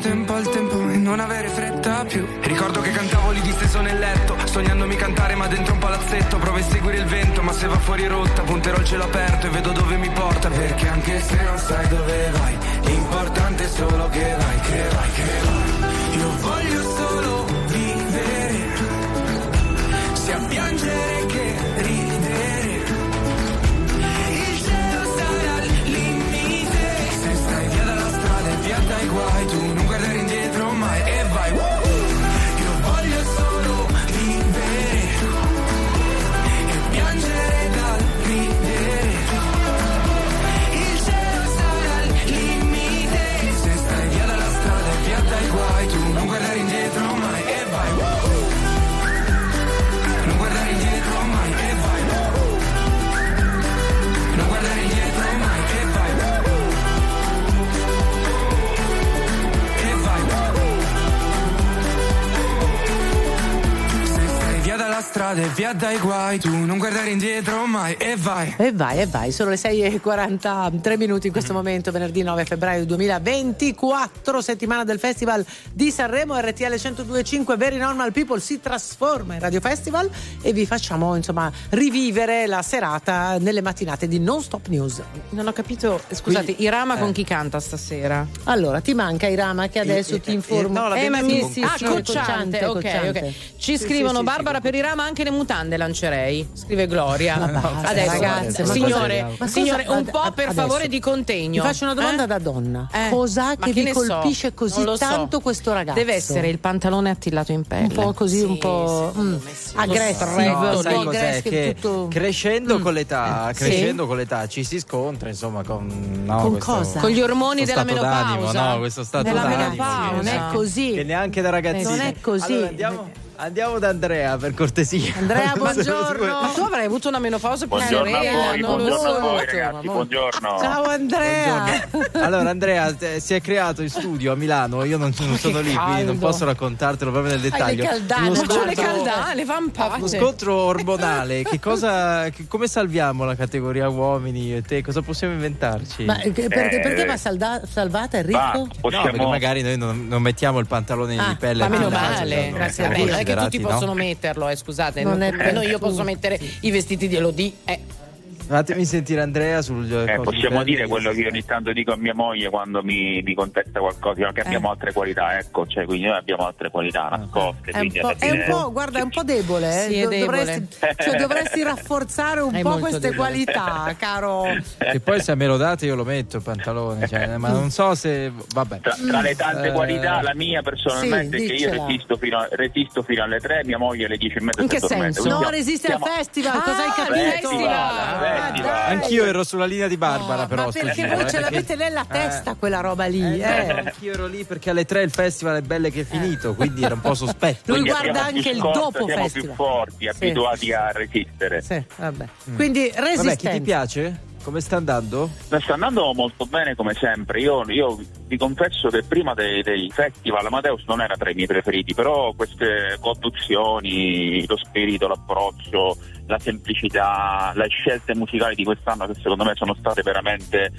Tempo al tempo e non avere fretta più. Ricordo che cantavo lì disteso nel letto, sognandomi cantare ma dentro un palazzetto. Provo a seguire il vento, ma se va fuori rotta, punterò il cielo aperto e vedo dove mi porta. Perché anche se non sai dove vai, l'importante è solo che vai, che vai, che vai. Io voglio solo vivere, sia piangere che ridere. Il cielo sarà al limite Se stai via dalla strada e via dai guai Tu e via dai guai, tu non guardare indietro mai e vai. E vai, e vai, sono le 6.43 minuti in questo momento, venerdì 9 febbraio 2024, settimana del Festival di Sanremo, RTL 102.5 Very Normal People si trasforma in Radio Festival e vi facciamo insomma rivivere la serata nelle mattinate di Non Stop News. Non ho capito, scusate, Quindi- Irama eh. con chi canta stasera? Allora, ti manca Irama che adesso Eh, ti eh, informo. no, l'abbiamo Eh, ma mi sì, Ah, sì, Cocciante, cocciante, ok, Cocciante. ok. Ci Sì, scrivono sì, sì, Barbara sì. per Irama anche le mutande lancerei. Scrive Gloria. Ma basta, Adesso, ragazze, signore, cosa- ma signore, cosa- un po' ad- per adesso, favore di contegno. Ti faccio una domanda Eh? da donna. Eh, Cos'ha ma che che vi ne so? colpisce così lo so. tanto questo ragazzo? Deve essere il pantalone attillato in pelle. un po' così, un Sì, po' secondo mm, me sì. aggressivo, Stretto No, un sai po' cos'è? aggressivo, Che tutto- crescendo Mm. con l'età, Eh, sì? crescendo con l'età ci si scontra, insomma, con, no, Con questo- cosa? Con gli ormoni della menopausa. no, questo stato Della d'animo, menopausa. Non è così. Che neanche da ragazzino. Non è così. Allora, andiamo, andiamo da Andrea per cortesia. Andrea, buongiorno. Ma tu avrai avuto una menopausa più Buongiorno a voi, non lo buongiorno a so. voi ragazzi, buongiorno. Ciao Andrea. Allora Andrea eh, si è creato in studio a Milano, io non, non sono lì, quindi non posso raccontartelo proprio nel Hai dettaglio. le caldane, Uno ma c'ho le scontro- caldane, le uno vampate. scontro ormonale, che cosa, che- come salviamo la categoria uomini io e te? Cosa possiamo inventarci? Ma eh, perché, Eh, perché va salda- salvata Ma Enrico? No, perché possiamo, magari noi non, non mettiamo il pantalone Ah, di pelle Ma meno male, cioè, grazie a Dio. non è che tutti no? possono metterlo, eh, scusate. Non Non è almeno io per posso mettere i vestiti di Elodie. Eh. Fatemi sentire Andrea sul eh, possiamo dire quello che io ogni tanto dico a mia moglie quando mi, mi contesta qualcosa, che abbiamo altre qualità, ecco, cioè quindi noi abbiamo altre qualità nascoste. È un, quindi po', è un po', guarda, è un po' debole, eh. Sì, è Do- debole. Dovresti, cioè, dovresti rafforzare un È po' queste debole. qualità, caro. Che poi se me lo date io lo metto il pantalone, cioè, ma non so se... Vabbè. Tra, tra le tante Eh, qualità, la mia personalmente sì, è che io resisto fino, a, resisto fino alle 3, mia moglie alle 10 e mezza In che senso? Quindi No, siamo- resiste siamo- al festival, Ah, cosa hai capito? festival, Ah, festival. dai. Anch'io ero sulla linea di Barbara, Ah, però. ma perché voi eh, ce l'avete nella testa quella roba lì, Eh, eh? anch'io ero lì perché alle 3 il festival è belle che è finito, quindi era un po' sospetto. Lui guarda anche il dopo siamo festival. più forti, Sì. abituati a resistere. Sì, vabbè. Quindi Vabbè, chi ti piace? Come sta andando? Sta andando molto bene come sempre. Io, io vi confesso che prima dei, dei festival Amadeus non era tra i miei preferiti, però queste conduzioni, lo spirito, l'approccio, la semplicità, le scelte musicali di quest'anno che secondo me sono state veramente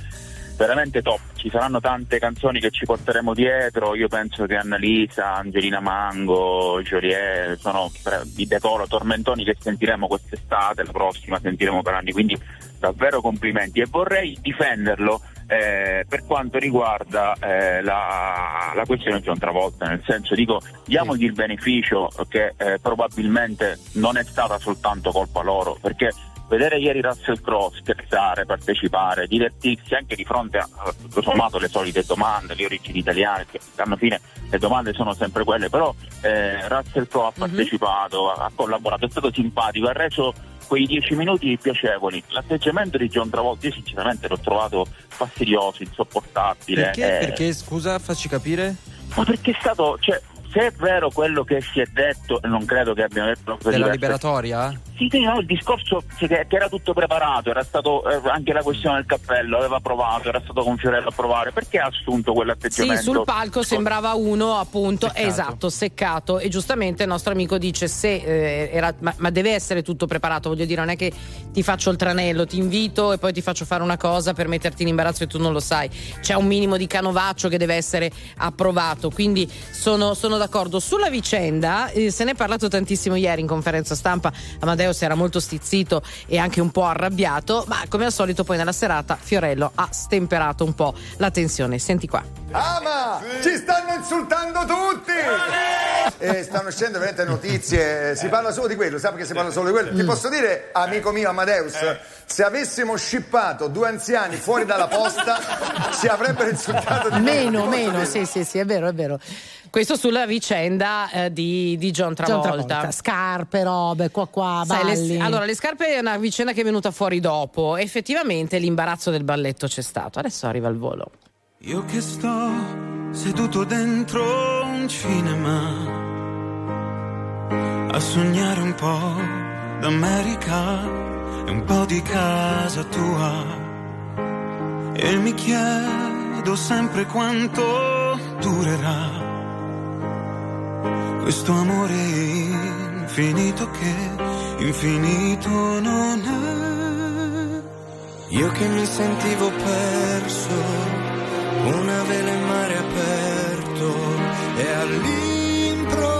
veramente top. Ci saranno tante canzoni che ci porteremo dietro. Io penso che Annalisa, Angelina Mango, Joliet sono pre- i decoro tormentoni che sentiremo quest'estate, la prossima sentiremo per anni. Quindi davvero complimenti e vorrei difenderlo eh, per quanto riguarda eh, la, la questione John Travolta, nel senso dico diamogli il beneficio che eh, probabilmente non è stata soltanto colpa loro, perché vedere ieri Russell Crowe scherzare, partecipare, divertirsi anche di fronte a a, tutto sommato le solite domande, le origini italiane, che alla fine le domande sono sempre quelle, però eh, Russell Crowe ha partecipato, ha, ha collaborato, è stato simpatico, ha reso quei dieci minuti piacevoli. L'atteggiamento di John Travolta io sinceramente l'ho trovato fastidioso, insopportabile. Perché? eh, Perché, scusa, facci capire. Ma perché è stato, cioè, se è vero quello che si è detto, e non credo che abbiano detto Della diverse, liberatoria? sì, sì, no, il discorso sì, che, era tutto preparato, era stato eh, anche la questione del cappello, aveva provato, era stato con Fiorello a provare, perché ha assunto Sì, quell'atteggiamento? sul palco sembrava uno appunto Seccato. esatto, seccato e giustamente il nostro amico dice se eh, era, ma, ma deve essere tutto preparato, voglio dire non è che ti faccio il tranello, ti invito e poi ti faccio fare una cosa per metterti in imbarazzo e tu non lo sai, c'è un minimo di canovaccio che deve essere approvato, quindi sono, sono d'accordo. Sulla vicenda eh, se ne è parlato tantissimo ieri in conferenza stampa, Amadeus era molto stizzito e anche un po' arrabbiato, ma come al solito poi nella serata Fiorello ha stemperato un po' la tensione, senti qua. Ah, ma ci stanno insultando tutti! E stanno uscendo veramente notizie, si parla solo di quello, sai perché si parla solo di quello? Ti posso dire, amico mio Amadeus, se avessimo scippato due anziani fuori dalla posta, ci avrebbero insultato di Meno, meno, dire. sì, sì, sì, è vero, è vero. Questo sulla vicenda eh, di, di John John Travolta. Travolta, scarpe, robe, qua qua, Sai, le- balli. allora, le scarpe è una vicenda che è venuta fuori dopo. Effettivamente l'imbarazzo del balletto c'è stato. Adesso arriva il volo. Io che sto seduto dentro un cinema a sognare un po' d'America e un po' di casa tua e mi chiedo sempre quanto durerà questo amore infinito che infinito non è. Io che mi sentivo perso, una vela in mare aperto e all'improvviso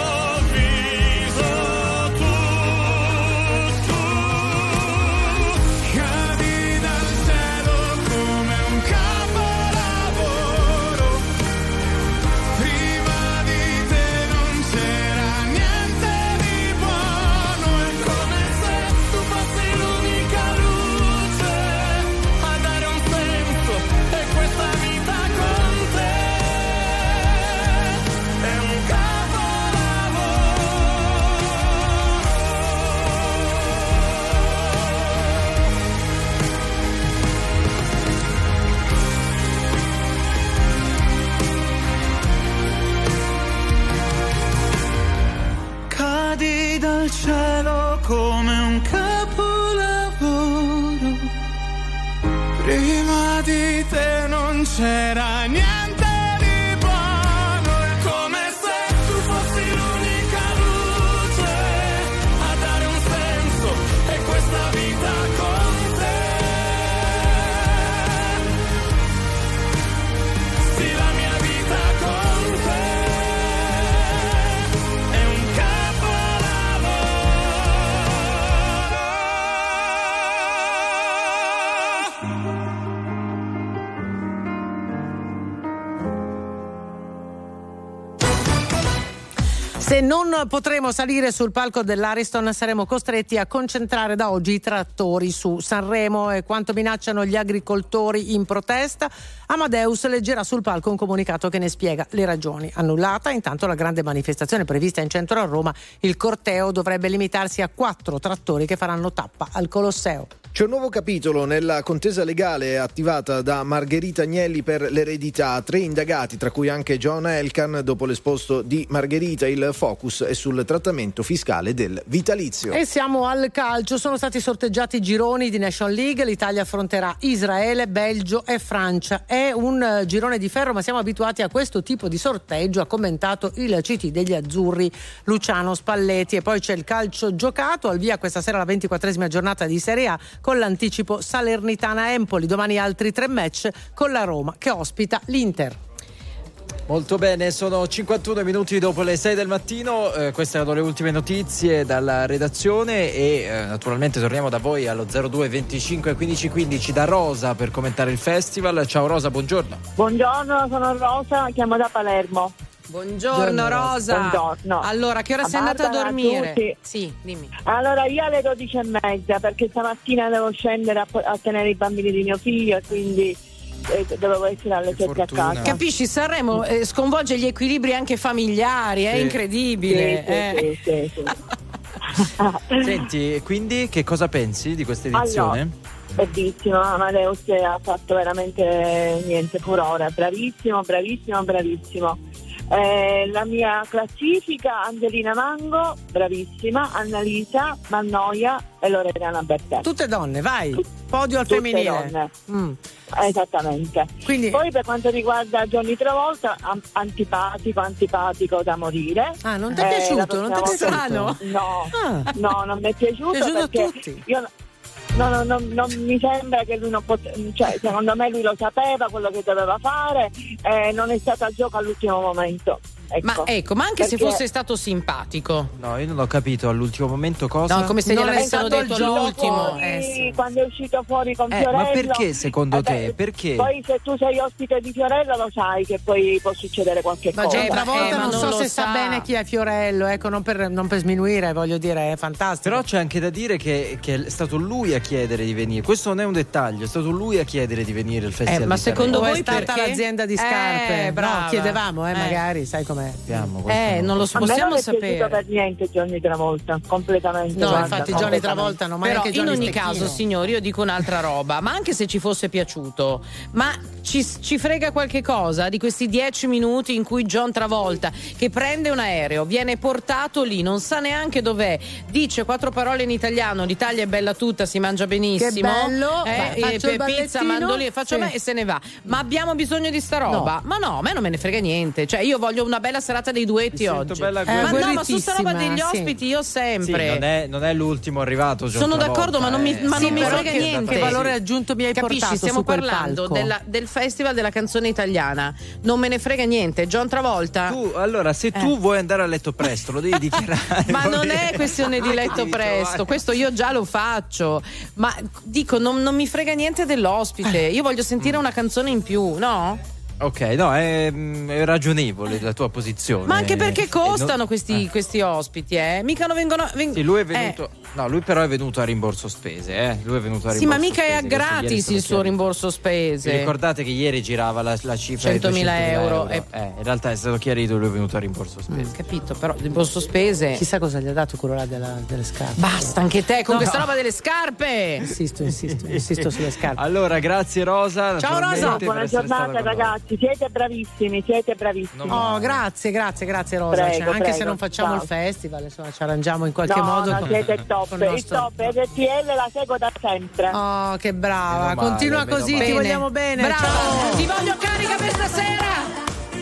potremo salire sul palco dell'Ariston saremo costretti a concentrare da oggi i trattori su Sanremo e quanto minacciano gli agricoltori in protesta. Amadeus leggerà sul palco un comunicato che ne spiega le ragioni. Annullata intanto la grande manifestazione prevista in centro a Roma, il corteo dovrebbe limitarsi a quattro trattori che faranno tappa al Colosseo. C'è un nuovo capitolo nella contesa legale attivata da Margherita Agnelli per l'eredità. Tre indagati, tra cui anche John Elkan, dopo l'esposto di Margherita. Il focus è sul trattamento fiscale del vitalizio. E siamo al calcio. Sono stati sorteggiati i gironi di National League. L'Italia affronterà Israele, Belgio e Francia. È un eh, girone di ferro, ma siamo abituati a questo tipo di sorteggio. Ha commentato il CT degli azzurri Luciano Spalletti. E poi c'è il calcio giocato. Al via questa sera la 24esima giornata di Serie A con l'anticipo Salernitana-Empoli. Domani altri tre match con la Roma che ospita l'Inter. Molto bene, sono 51 minuti dopo le 6 del mattino, eh, queste erano le ultime notizie dalla redazione e eh, naturalmente torniamo da voi allo 02 25 15 15 da Rosa per commentare il festival. Ciao Rosa, buongiorno. Buongiorno, sono Rosa, chiamo da Palermo. Buongiorno Rosa. Buongiorno. Allora, che ora sei andata a dormire? tutti. Sì, dimmi. Allora, io alle 12 e mezza perché stamattina devo scendere a, a tenere i bambini di mio figlio e quindi eh, dovevo essere alle 7 a casa. Capisci, Sanremo eh, sconvolge gli equilibri anche familiari, è Sì. incredibile. Sì, eh. sì, sì, sì. Senti, quindi che cosa pensi di questa edizione? Bellissimo, Amadeus ha fatto veramente niente furore, bravissimo, bravissimo, bravissimo. Eh, la mia classifica, Angelina Mango, bravissima, Annalisa, Mannoia e Loredana Bertelli. Tutte donne, vai. Podio al Tutte femminile. Mm. Esattamente. Poi per quanto riguarda Johnny Travolta, am- antipatico, antipatico da morire. Ah, non ti è Eh, piaciuto? Non ti è piaciuto? volta- No, Ah. no, non mi è piaciuto, Piaciuto a tutti. io no, no, no, non mi sembra che lui non poteva, cioè secondo me lui lo sapeva quello che doveva fare e non è stato a gioco all'ultimo momento. Ecco. Ma ecco, ma anche se Perché- fosse stato simpatico. No, io non ho capito all'ultimo momento cosa. No, come se gliel'avessero detto all'ultimo. Eh, sì. quando è uscito fuori con Eh, Fiorello ma perché secondo te? beh, Perché? poi se tu sei ospite di Fiorello lo sai che poi può succedere qualche Ma cosa già Eh, una ma- volta eh, ma non non so se sa sa. bene chi è Fiorello, ecco, non per, non per sminuire, voglio dire, è fantastico. Però c'è anche da dire che, che è stato lui a chiedere di venire. Questo non è un dettaglio, è stato lui a chiedere di venire al festival. Eh, ma di secondo o è voi stata perché? l'azienda di Eh, scarpe? no, brava. chiedevamo, eh, Eh. magari, sai com'è. Sappiamo, questo Eh, non lo possiamo non è sapere. per niente Johnny Travolta completamente No, guarda, infatti Johnny. Travolta non, ma Però in ogni Stecchino. caso, signori, io dico un'altra roba. Ma anche se ci fosse piaciuto, ma ci, ci frega qualche cosa di questi dieci minuti in cui John Travolta, che prende un aereo, viene portato lì, non sa neanche dov'è, dice quattro parole in italiano: l'Italia è bella tutta, si mangia benissimo. Che bello, eh, vai, eh, faccio il pizza, mandolino, faccio Sì. me e se ne va. Ma abbiamo bisogno di sta roba? Ma no, a me non me ne frega niente. Cioè, io voglio una bella serata dei duetti sento oggi. bella ma guerra- no, ma su sta roba degli guerritissima, sì. ospiti io Sì, sempre. non, è, non è l'ultimo arrivato. John Sono Travolta, d'accordo, ma non mi, eh. ma Sì, non mi frega niente. che valore aggiunto mi hai Capisci? portato Stiamo su quel parlando della- del festival della canzone italiana. Non me ne frega niente. John Travolta. Tu, allora, se tu vuoi andare a letto presto, lo devi dichiarare. Ma non è questione di letto presto, questo io già lo faccio. Ma dico, non, non mi frega niente dell'ospite. Io voglio sentire una canzone in più, no? Ok, no, è, mm, è ragionevole la tua posizione. Ma anche perché Eh, costano non- questi, questi ospiti, eh? Mica non vengono. veng- Sì, lui è Eh. venuto. No, lui però è venuto a rimborso spese, eh. Lui è venuto a rimborso Sì, ma mica è spese, gratis è stato il suo rimborso Vi spese. ricordate che ieri girava la, la cifra 100.000 di 200.000 euro, Eh, in realtà è stato chiarito lui è venuto a rimborso spese. Capito, però rimborso spese. Chissà cosa gli ha dato quello là della- delle scarpe. Basta anche te con No. questa roba delle scarpe. Insisto, insisto, insisto sulle scarpe. Allora, grazie Rosa. Ciao, Rosa. buona giornata con ragazzi siete bravissimi siete bravissimi Oh, grazie, grazie, grazie Rosa. Prego, Cioè, anche se prego. non facciamo Ciao. il festival, insomma, ci arrangiamo in qualche no, modo. no, con- siete top, il il nostro- top, RTL la seguo da sempre. Oh, che brava. Meno male, Continua così, ti vogliamo bene. Bravo. Ciao. Ti voglio carica per stasera.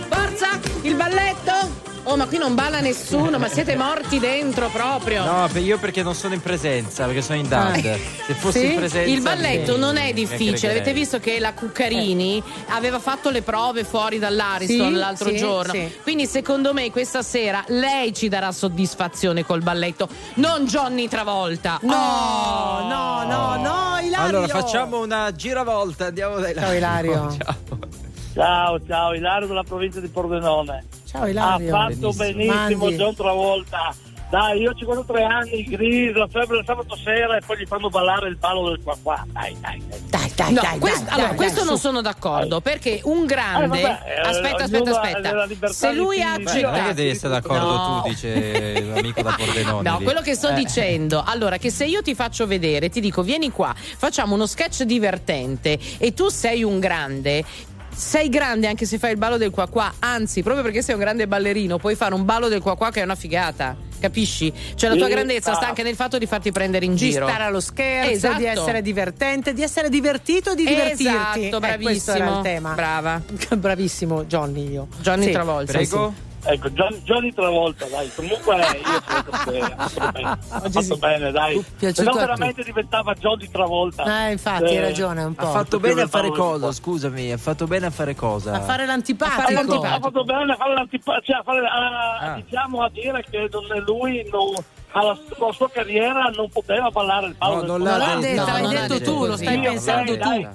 Forza, il balletto. Oh, ma qui non balla nessuno, ma siete morti dentro proprio. No, io perché non sono in presenza, perché sono in DAD. Ah. Se fossi Sì? in presenza. Il balletto mi- non è difficile, avete visto che la Cuccarini aveva fatto le prove fuori dall'Ariston Sì, l'altro sì, giorno. sì. Quindi secondo me questa sera lei ci darà soddisfazione col balletto, non Johnny Travolta. No, Oh. no, no, no, Ilario. Allora facciamo una giravolta, andiamo da Ilario. Ciao, Ilario. Ciao. Ciao, ciao, Ilario della provincia di Pordenone. Ciao Ha Ilario. fatto benissimo, Mandi. John Travolta. Dai, io ho 53 anni, gris, la febbre del sabato sera e poi gli fanno ballare il palo del qua qua. Dai, dai, dai. Dai, dai, No, dai, quest- dai, allora, dai, questo dai, non su. sono d'accordo perché un grande. Eh, vabbè, eh, aspetta, aspetta, ha aspetta. libertà Se lui ha Beh, non è che accettato. devi essere d'accordo No. tu, dice l'amico da Pordenone. No, lì. quello che sto Eh. dicendo, allora, che se io ti faccio vedere, ti dico vieni qua, facciamo uno sketch divertente e tu sei un grande. Sei grande anche se fai il ballo del qua qua, anzi, proprio perché sei un grande ballerino, puoi fare un ballo del qua qua che è una figata, capisci? Cioè la tua Sì, grandezza sta anche nel fatto di farti prendere in Di giro. stare allo scherzo, Esatto. di essere divertente, di essere divertito e di divertirti. Esatto, Eh, questo era bravissimo. il tema. Brava. Bravissimo Johnny io. Johnny Sì. Travolta. Prego. Ecco, Johnny, Johnny Travolta, dai. Comunque io ha fatto bene. Ha fatto bene, dai. Piaciuto Se no a veramente diventava Johnny Travolta. Eh, infatti, hai Eh, ragione un Ha po'. fatto bene a fare cosa? Scusami, ha fatto bene a fare cosa? A fare A l'antipatico. fare l'antipatico. Ha fatto bene a fare l'antipa- cioè a fare, a- Ah. diciamo a dire che non- lui non, alla, sua carriera non poteva ballare il palo No, non l'ha l'ha detto, no, l'hai non detto detto tu, lo stai pensando tu. dai.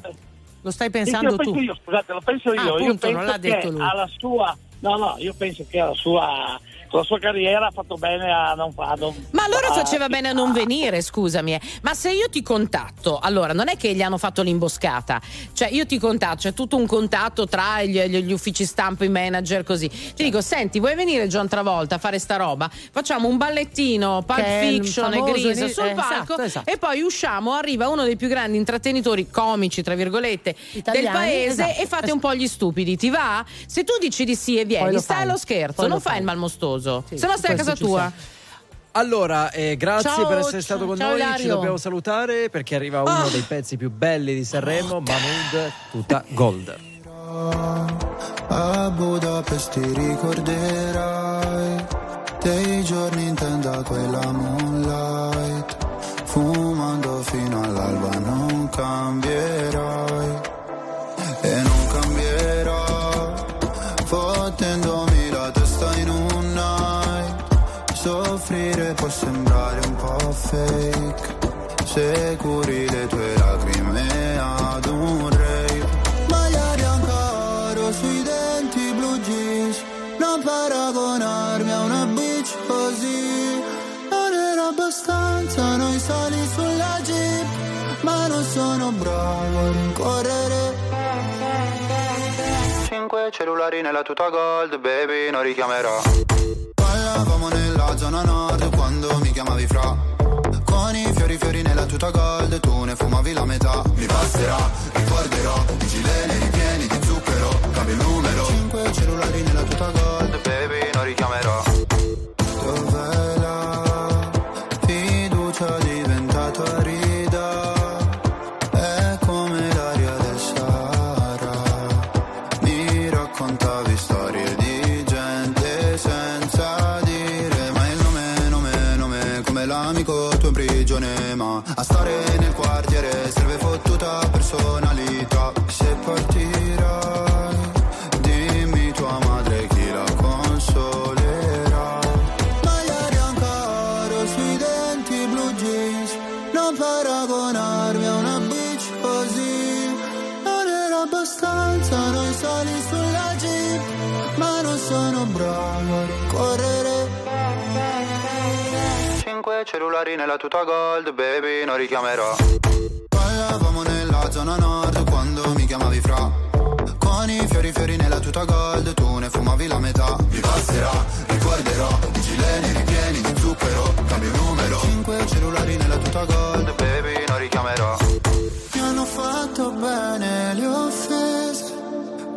Lo stai pensando lo penso tu. io, scusate, lo penso io. Ah, io appunto, penso non l'ha che detto lui. alla sua no, no, io penso che alla sua la sua carriera ha fatto bene a non fare. Ma allora a- faceva bene a non venire, scusami. eh. Ma se io ti contatto, allora non è che gli hanno fatto l'imboscata, cioè io ti contatto, c'è tutto un contatto tra gli, gli- gli uffici stampa, i manager, così. Ti dico, senti, vuoi venire John Travolta a fare sta roba? Facciamo un ballettino, Pulp Fiction e famoso Grease ini- sul eh, palco esatto, esatto. e poi usciamo, arriva uno dei più grandi intrattenitori comici, tra virgolette, Italiani, del paese esatto. e fate un po' gli stupidi. Ti va? Se tu dici di sì e vieni, lo stai allo scherzo, Poi non fai. il malmostoso. Sì, Se no stai a casa ci tua. sta. Allora, eh, grazie Ciao, per essere stato con ciao, noi. Ci Ilario. dobbiamo salutare perché arriva uno dei pezzi più belli di Sanremo, Mahmood, tutta gold. A Budapest ti ricorderai dei giorni in tenda quella moonlight Fumando fino all'alba non cambierai fake. Se curi le tue lacrime ad un rave. Magliare ancora sui denti blu jeans. Non paragonarmi a una bitch così. Non era abbastanza noi sali sulla jeep. Ma non sono bravo a rincorrere. Cinque cellulari nella tuta gold, baby, non richiamerò. Parlavamo nella zona nord quando mi chiamavi fra Con i fiori fiori nella tuta gold, tu ne fumavi la metà. Mi passerà, ricorderò, i gileni ripieni di zucchero, cambio il numero. Cinque cellulari nella tuta gold, cellulari nella tuta gold, baby, non richiamerò. Parlavamo nella zona nord quando mi chiamavi fra. Con i fiori fiori nella tuta gold, tu ne fumavi la metà. Mi passerà, ricorderò, i gileni ripieni di zucchero, cambio numero. Cinque cellulari nella tuta gold, baby,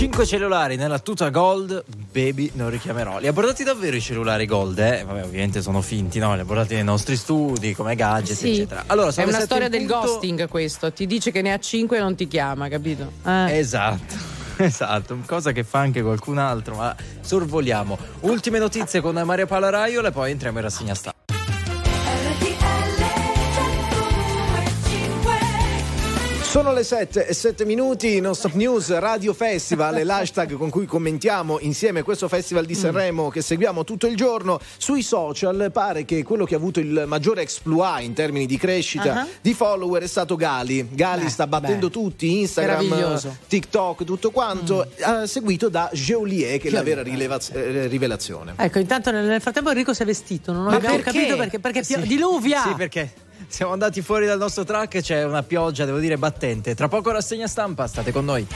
5 cellulari nella tuta gold, baby, non richiamerò. Li ha portati davvero i cellulari gold, eh? Vabbè, ovviamente sono finti, no? Li ha portati nei nostri studi, come gadget, Sì. eccetera. Allora, è una storia del punto. ghosting questo. Ti dice che ne ha 5 e non ti chiama, capito? Eh. Esatto. Esatto, cosa che fa anche qualcun altro, ma sorvoliamo. Ultime notizie con Maria Paola Raiola e poi entriamo in rassegna stampa. Sono le 7 e 7 minuti, non stop news, Radio Festival l'hashtag con cui commentiamo insieme questo festival di Sanremo che seguiamo tutto il giorno. Sui social pare che quello che ha avuto il maggiore exploit in termini di crescita Ah. di follower è stato Gali. Gali sta battendo beh. tutti, Instagram. TikTok, tutto quanto, eh, seguito da Geolier che è la vera rilevaz- eh, rivelazione. Ecco, intanto nel, frattempo Enrico si è vestito, non perché? capito perché, perché Sì. diluvia. Sì, perché siamo andati fuori dal nostro track c'è una pioggia, devo dire, battente. Tra poco rassegna stampa, state con noi.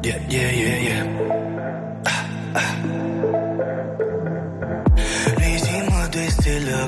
Yeah, yeah, yeah, yeah. Ritmo di stile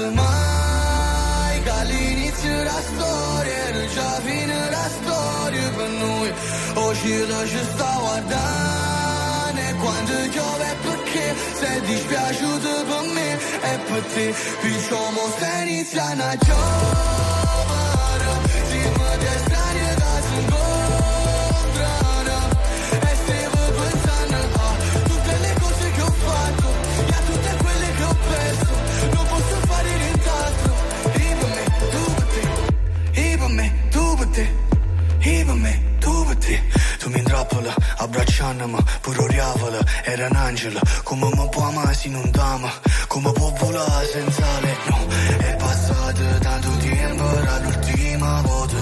mai Che all'inizio la storia era già fine la storia per noi. Oggi ci sta guardando E quando piove è perché sei dispiaciuto per me E per te. Diciamo stai iniziando a giovare Siamo dei strani che si Hiva me, tu per te Tu mi intrappola, abbracciandomi, puro riavola Era un angelo, come mi può amare se non t'ama Come può volare senza le no È passato tanto tempo, Dall'ultima volta.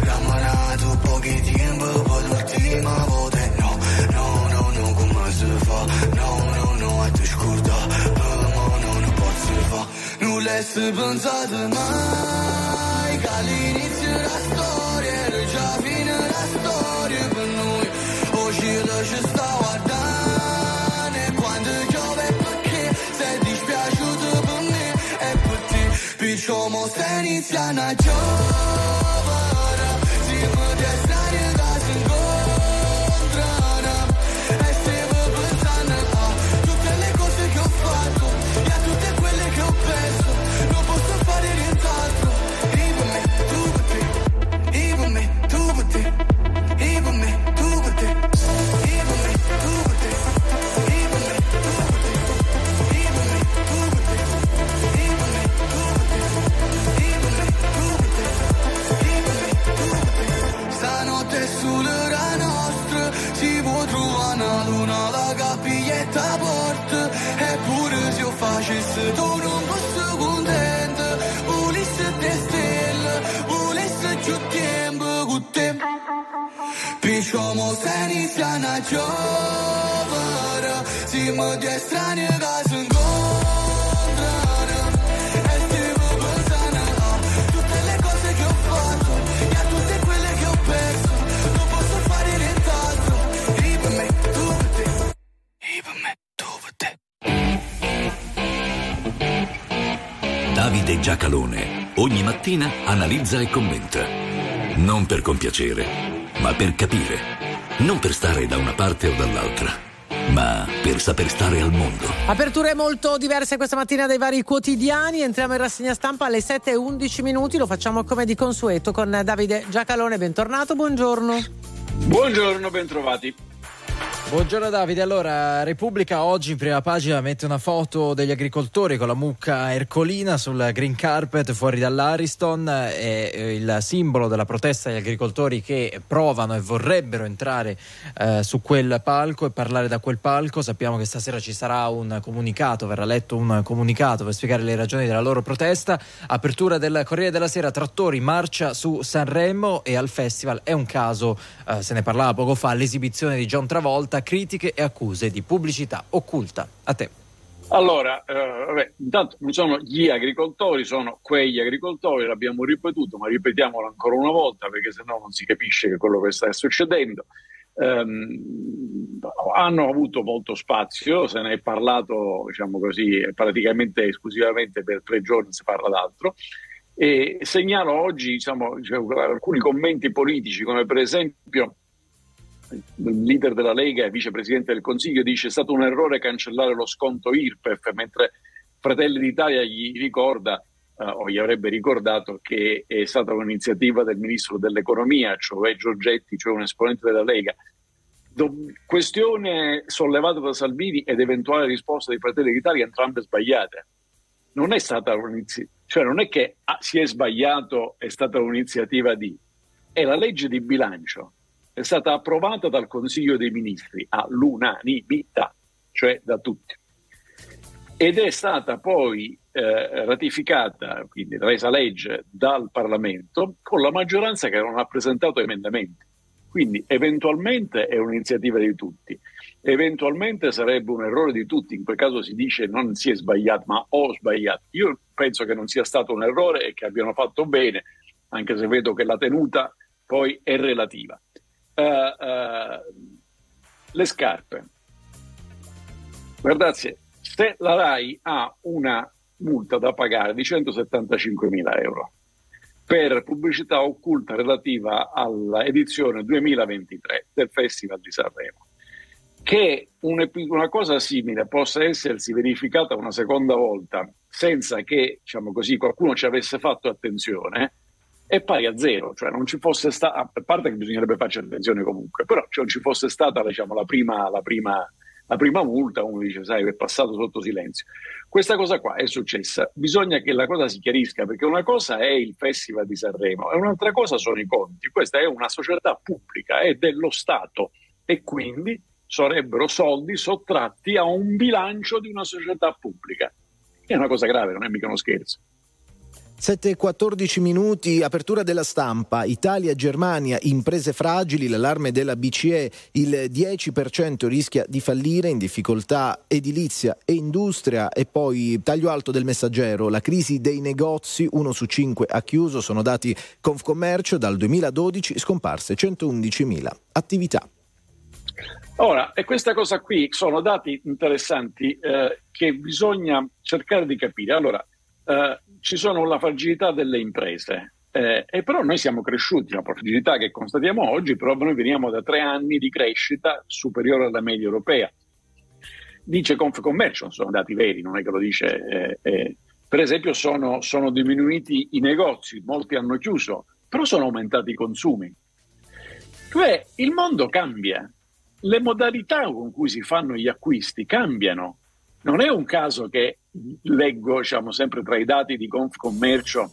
Rammanato pochi tempo, poi l'ultima volta. No, no, no, no, come si fa? No, no, no, a te scorda Ma no, non posso fa. Nulla è pensato mai inflana yo Somos ceniza na giovara Si mă de stranie, dar sunt gol. Giacalone ogni mattina analizza e commenta. Non per compiacere, ma per capire. Non per stare da una parte o dall'altra, ma per saper stare al mondo. Aperture molto diverse questa mattina dai vari quotidiani. Entriamo in rassegna stampa alle 7 e 11 minuti. Lo facciamo come di consueto con Davide Giacalone. Bentornato, buongiorno. Buongiorno, bentrovati. Buongiorno Davide, allora Repubblica oggi in prima pagina mette una foto degli agricoltori con la mucca ercolina sul green carpet fuori dall'Ariston, è eh, il simbolo della protesta degli agricoltori che provano e vorrebbero entrare eh, su quel palco e parlare da quel palco. Sappiamo che stasera ci sarà un comunicato, verrà letto un comunicato per spiegare le ragioni della loro protesta. Apertura del Corriere della Sera, trattori, marcia su Sanremo e al festival. È un caso, eh, se ne parlava poco fa, l'esibizione di John Travolta critiche e accuse di pubblicità occulta. A te. Allora, eh, vabbè, intanto sono gli agricoltori, sono quegli agricoltori, l'abbiamo ripetuto, ma ripetiamolo ancora una volta perché sennò non si capisce che quello che sta succedendo. Ehm, hanno avuto molto spazio, se ne è parlato, diciamo così, praticamente esclusivamente per tre giorni si parla d'altro. E segnalo oggi diciamo, diciamo, alcuni commenti politici, come per esempio il leader della Lega e vicepresidente del Consiglio dice è stato un errore cancellare lo sconto IRPEF, mentre Fratelli d'Italia gli ricorda eh, o gli avrebbe ricordato che è stata un'iniziativa del ministro dell'economia, cioè Giorgetti, cioè un esponente della Lega. Do- questione sollevata da Salvini ed eventuale risposta di Fratelli d'Italia, entrambe sbagliate. Non è stata un'iniziativa, cioè non è che ah, si è sbagliato, è stata un'iniziativa di, è la legge di bilancio è stata approvata dal Consiglio dei Ministri all'unanimità, cioè da tutti. Ed è stata poi eh, ratificata, quindi resa legge dal Parlamento, con la maggioranza che non ha presentato emendamenti. Quindi eventualmente è un'iniziativa di tutti, eventualmente sarebbe un errore di tutti, in quel caso si dice non si è sbagliato, ma ho sbagliato. Io penso che non sia stato un errore e che abbiano fatto bene, anche se vedo che la tenuta poi è relativa. Uh, le scarpe. Guardate, se la RAI ha una multa da pagare di 175 mila euro per pubblicità occulta relativa all'edizione 2023 del Festival di Sanremo, che una cosa simile possa essersi verificata una seconda volta senza che diciamo così, qualcuno ci avesse fatto attenzione, è pari a zero, cioè non ci fosse stata, a parte che bisognerebbe farci attenzione comunque, però cioè, non ci fosse stata diciamo, la, prima, la, prima, la prima multa, uno dice sai è passato sotto silenzio. Questa cosa qua è successa, bisogna che la cosa si chiarisca perché una cosa è il Festival di Sanremo e un'altra cosa sono i conti, questa è una società pubblica, è dello Stato e quindi sarebbero soldi sottratti a un bilancio di una società pubblica. È una cosa grave, non è mica uno scherzo. 7.14 minuti, apertura della stampa, Italia, Germania, imprese fragili, l'allarme della BCE, il 10% rischia di fallire in difficoltà edilizia e industria. E poi taglio alto del messaggero, la crisi dei negozi, uno su cinque ha chiuso, sono dati Confcommercio, dal 2012 scomparse 111.000 attività. Ora, e questa cosa qui sono dati interessanti eh, che bisogna cercare di capire. Allora, eh, ci sono la fragilità delle imprese. Eh, e però noi siamo cresciuti, la fragilità che constatiamo oggi, però noi veniamo da tre anni di crescita superiore alla media europea. Dice Confcommercio, sono dati veri, non è che lo dice. Eh, eh, per esempio sono, sono diminuiti i negozi, molti hanno chiuso, però sono aumentati i consumi. Cioè il mondo cambia, le modalità con cui si fanno gli acquisti cambiano. Non è un caso che leggo diciamo, sempre tra i dati di Confcommercio,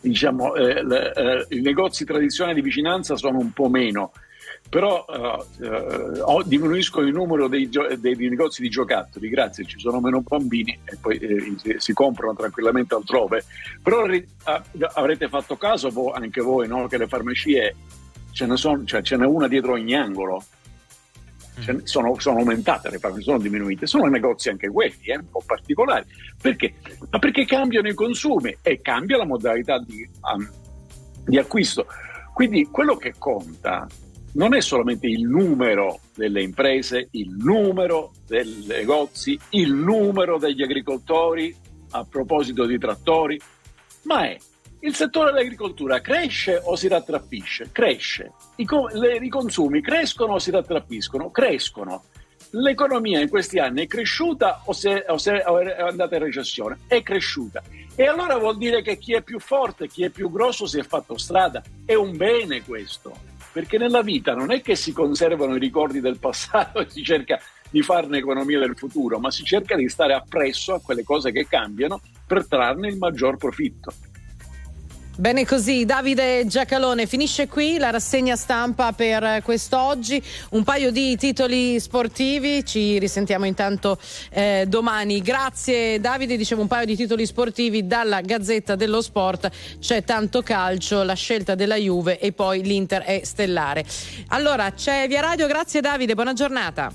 diciamo, eh, le, eh, i negozi tradizionali di vicinanza sono un po' meno, però eh, eh diminuiscono il numero dei, dei, dei, negozi di giocattoli, grazie, ci sono meno bambini e poi eh, si, si, comprano tranquillamente altrove. Però avrete fatto caso anche voi no? che le farmacie ce ne, sono, cioè, ce n'è una dietro ogni angolo cioè, sono, sono, aumentate le parole, sono diminuite. Sono negozi anche quelli, eh, un po' particolari. Perché? Ma perché cambiano i consumi e cambia la modalità di, um, di acquisto. Quindi quello che conta non è solamente il numero delle imprese, il numero dei negozi, il numero degli agricoltori a proposito di trattori, ma è il settore dell'agricoltura cresce o si rattrappisce? Cresce. I, co- le, I, consumi crescono o si rattrappiscono? Crescono. L'economia in questi anni è cresciuta o, se, o se è andata in recessione? È cresciuta. E allora vuol dire che chi è più forte, chi è più grosso si è fatto strada. È un bene questo. Perché nella vita non è che si conservano i ricordi del passato e si cerca di farne economia del futuro, ma si cerca di stare appresso a quelle cose che cambiano per trarne il maggior profitto. Bene così, Davide Giacalone, finisce qui la rassegna stampa per quest'oggi, un paio di titoli sportivi, ci risentiamo intanto eh, domani. Grazie Davide, dicevo un paio di titoli sportivi dalla Gazzetta dello Sport, c'è tanto calcio, la scelta della Juve e poi l'Inter è stellare. Allora, c'è Via Radio, grazie Davide, buona giornata.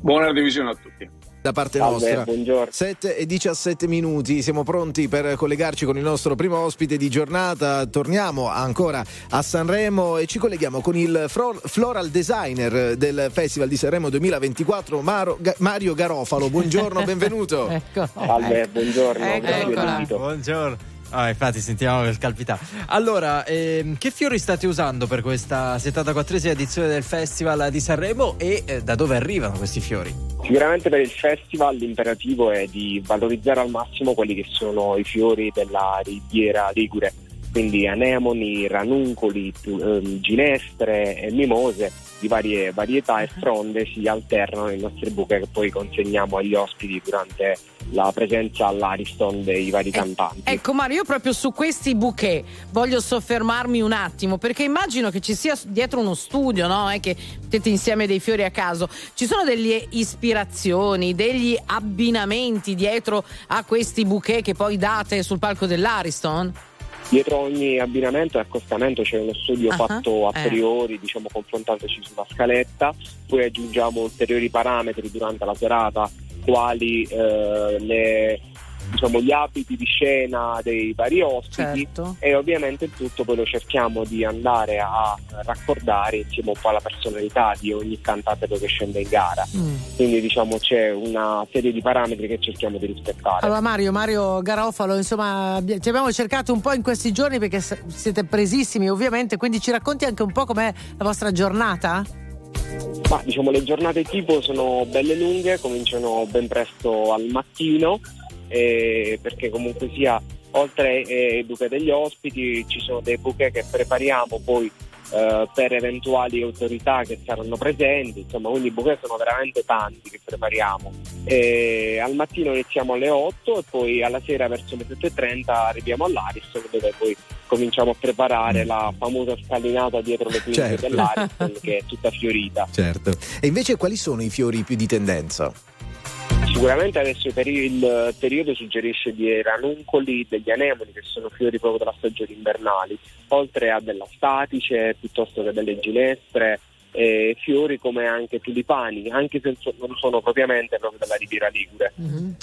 Buona divisione a tutti da parte Vabbè, nostra. Buongiorno. 7 e 17 minuti, siamo pronti per collegarci con il nostro primo ospite di giornata. Torniamo ancora a Sanremo e ci colleghiamo con il floral designer del Festival di Sanremo 2024, Maro, Mario Garofalo. Buongiorno, benvenuto. ecco. Vabbè, buongiorno. Ecco. Buongiorno. Ah, infatti sentiamo che scalpita. Allora, ehm, che fiori state usando per questa 74esima edizione del Festival di Sanremo e eh, da dove arrivano questi fiori? Sicuramente per il festival l'imperativo è di valorizzare al massimo quelli che sono i fiori della riviera Ligure, quindi anemoni, ranuncoli, ehm, ginestre e mimose di varie varietà e fronde si alternano nei nostri buche che poi consegniamo agli ospiti durante la presenza all'Ariston dei vari eh, cantanti. Ecco Mario, io proprio su questi bouquet voglio soffermarmi un attimo perché immagino che ci sia dietro uno studio, no? È che mettete insieme dei fiori a caso. Ci sono delle ispirazioni, degli abbinamenti dietro a questi bouquet che poi date sul palco dell'Ariston? Dietro ogni abbinamento e accostamento c'è uno studio uh-huh. fatto a eh. priori, eh. diciamo confrontandoci sulla scaletta, poi aggiungiamo ulteriori parametri durante la serata, quali eh, le diciamo, gli abiti di scena dei vari ospiti certo. e ovviamente il tutto poi lo cerchiamo di andare a raccordare insieme un po' alla personalità di ogni cantante che scende in gara. Mm. Quindi diciamo c'è una serie di parametri che cerchiamo di rispettare. Allora Mario, Mario Garofalo, insomma ci abbiamo cercato un po' in questi giorni perché siete presissimi ovviamente, quindi ci racconti anche un po' com'è la vostra giornata? Ma diciamo le giornate tipo sono belle lunghe, cominciano ben presto al mattino eh, perché comunque sia oltre ai buche degli ospiti ci sono dei buche che prepariamo poi eh, per eventuali autorità che saranno presenti, insomma quindi i buche sono veramente tanti che prepariamo. E al mattino iniziamo alle 8 e poi alla sera verso le 7.30 arriviamo all'Ariston dove poi cominciamo a preparare mm. la famosa scalinata dietro le quinte certo. dell'Ariston che è tutta fiorita. Certo. E invece quali sono i fiori più di tendenza? Sicuramente adesso il, peri- il periodo suggerisce di ranuncoli, degli anemoni che sono fiori proprio della stagione invernali, oltre a della statice piuttosto che delle ginestre, eh, fiori come anche tulipani, anche se non sono propriamente proprio della Riviera Ligure.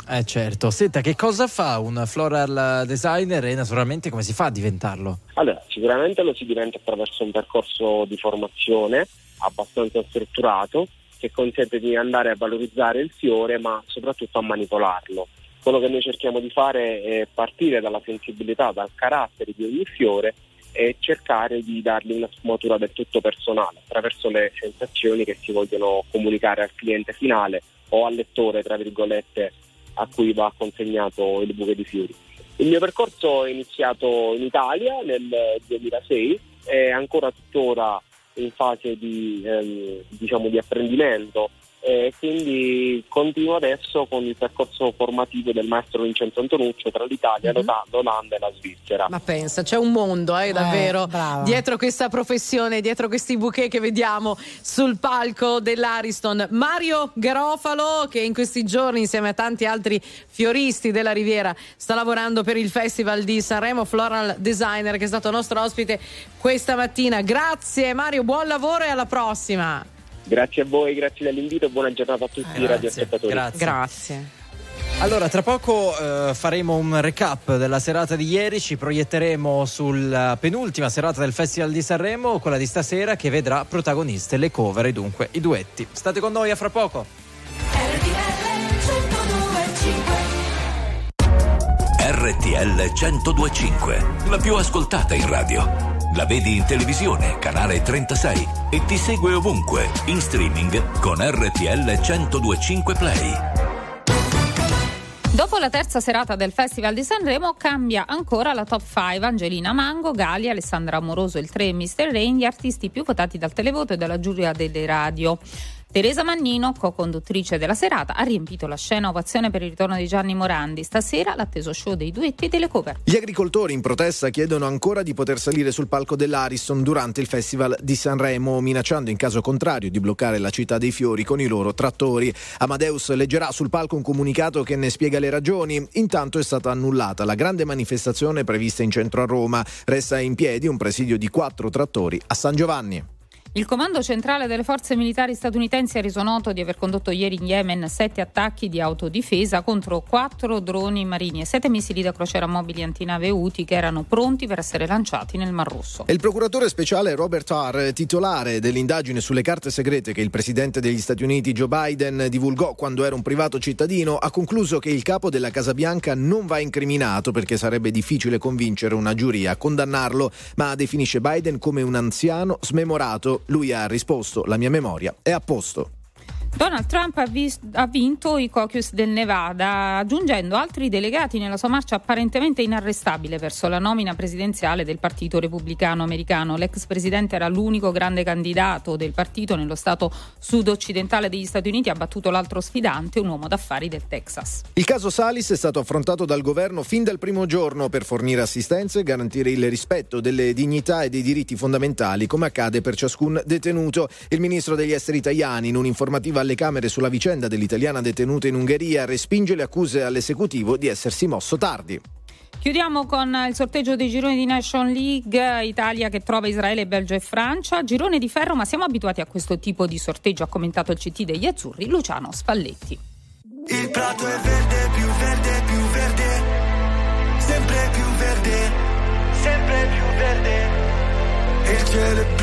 Eh certo, senta che cosa fa un floral designer e naturalmente come si fa a diventarlo? Allora, sicuramente lo si diventa attraverso un percorso di formazione abbastanza strutturato che consente di andare a valorizzare il fiore ma soprattutto a manipolarlo. Quello che noi cerchiamo di fare è partire dalla sensibilità, dal carattere di ogni fiore e cercare di dargli una sfumatura del tutto personale attraverso le sensazioni che si vogliono comunicare al cliente finale o al lettore, tra virgolette, a cui va consegnato il buche di fiori. Il mio percorso è iniziato in Italia nel 2006 è ancora tuttora in fase di, ehm, diciamo, di apprendimento e quindi continuo adesso con il percorso formativo del maestro Vincenzo Antonuccio tra l'Italia, Mhm. l'Ota- l'Olanda e la Svizzera. Ma pensa, c'è un mondo, eh, davvero, brava. dietro questa professione, dietro questi bouquet che vediamo sul palco dell'Ariston. Mario Garofalo, che in questi giorni, insieme a tanti altri fioristi della Riviera, sta lavorando per il Festival di Sanremo, Floral Designer, che è stato nostro ospite questa mattina. Grazie Mario, buon lavoro e alla prossima. Grazie a voi, grazie dell'invito e buona giornata a tutti i radioascoltatori. grazie. Allora, tra poco eh, faremo un recap della serata di ieri, ci proietteremo sulla penultima serata del Festival di Sanremo, quella di stasera che vedrà protagoniste le cover e dunque i duetti. State con noi a fra poco. RTL 1025, la più ascoltata in radio. La vedi in televisione, canale 36 e ti segue ovunque, in streaming con RTL 1025 Play. Dopo la terza serata del Festival di Sanremo cambia ancora la top 5 Angelina Mango, Gali, Alessandra Amoroso, il 3 Mr. Rain, gli artisti più votati dal televoto e dalla giuria delle radio. Teresa Mannino, co-conduttrice della serata, ha riempito la scena ovazione per il ritorno di Gianni Morandi. Stasera l'atteso show dei duetti e delle cover. Gli agricoltori in protesta chiedono ancora di poter salire sul palco dell'Ariston durante il Festival di Sanremo, minacciando in caso contrario di bloccare la città dei fiori con i loro trattori. Amadeus leggerà sul palco un comunicato che ne spiega le ragioni. Intanto è stata annullata la grande manifestazione prevista in centro a Roma. Resta in piedi un presidio di quattro trattori a San Giovanni. Il comando centrale delle forze militari statunitensi ha reso noto di aver condotto ieri in Yemen sette attacchi di autodifesa contro quattro droni marini e sette missili da crociera mobili antinave Houthi che erano pronti per essere lanciati nel Mar Rosso. Il procuratore speciale Robert Harr, titolare dell'indagine sulle carte segrete che il presidente degli Stati Uniti Joe Biden divulgò quando era un privato cittadino, ha concluso che il capo della Casa Bianca non va incriminato perché sarebbe difficile convincere una giuria a condannarlo, ma definisce Biden come un anziano smemorato. Lui ha risposto: La mia memoria è a posto. Donald Trump ha, vis- ha vinto i caucus del Nevada, aggiungendo altri delegati nella sua marcia apparentemente inarrestabile verso la nomina presidenziale del Partito Repubblicano Americano. L'ex presidente era l'unico grande candidato del partito nello stato sud-occidentale degli Stati Uniti, ha battuto l'altro sfidante, un uomo d'affari del Texas. Il caso Salis è stato affrontato dal governo fin dal primo giorno per fornire assistenza e garantire il rispetto delle dignità e dei diritti fondamentali, come accade per ciascun detenuto. Il ministro degli esteri italiani, in un'informativa alle Camere sulla vicenda dell'italiana detenuta in Ungheria, respinge le accuse all'esecutivo di essersi mosso tardi. Chiudiamo con il sorteggio dei gironi di Nation League, Italia che trova Israele, Belgio e Francia. Girone di ferro, ma siamo abituati a questo tipo di sorteggio, ha commentato il CT degli Azzurri, Luciano Spalletti. Il prato è verde, più verde, più verde, sempre più verde, sempre più verde. Il cielo è blu,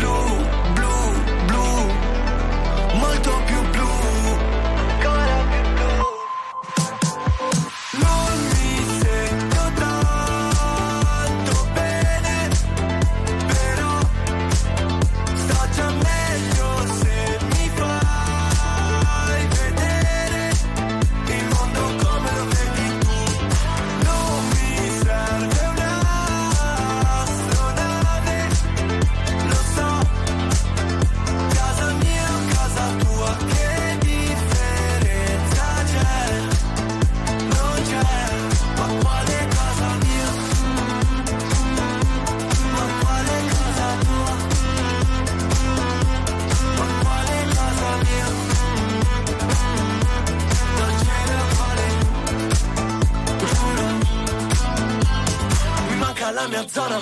mia zona.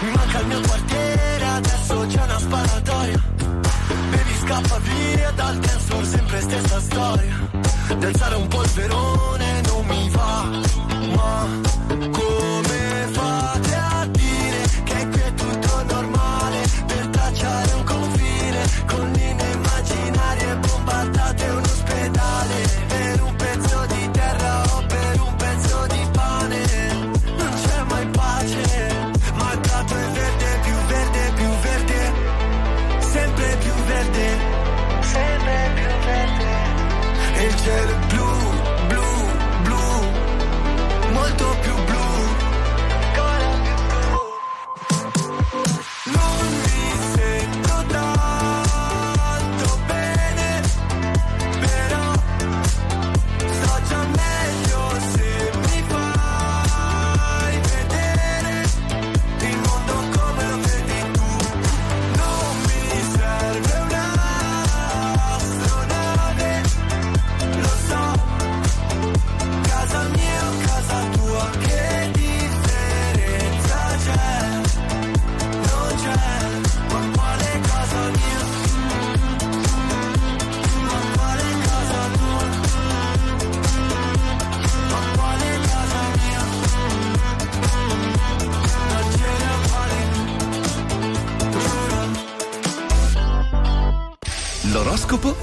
Mi manca il mio quartiere, adesso c'è una sparatoria. Baby scappa via dal dance floor, sempre stessa storia. Danzare un polverone non mi va, ma come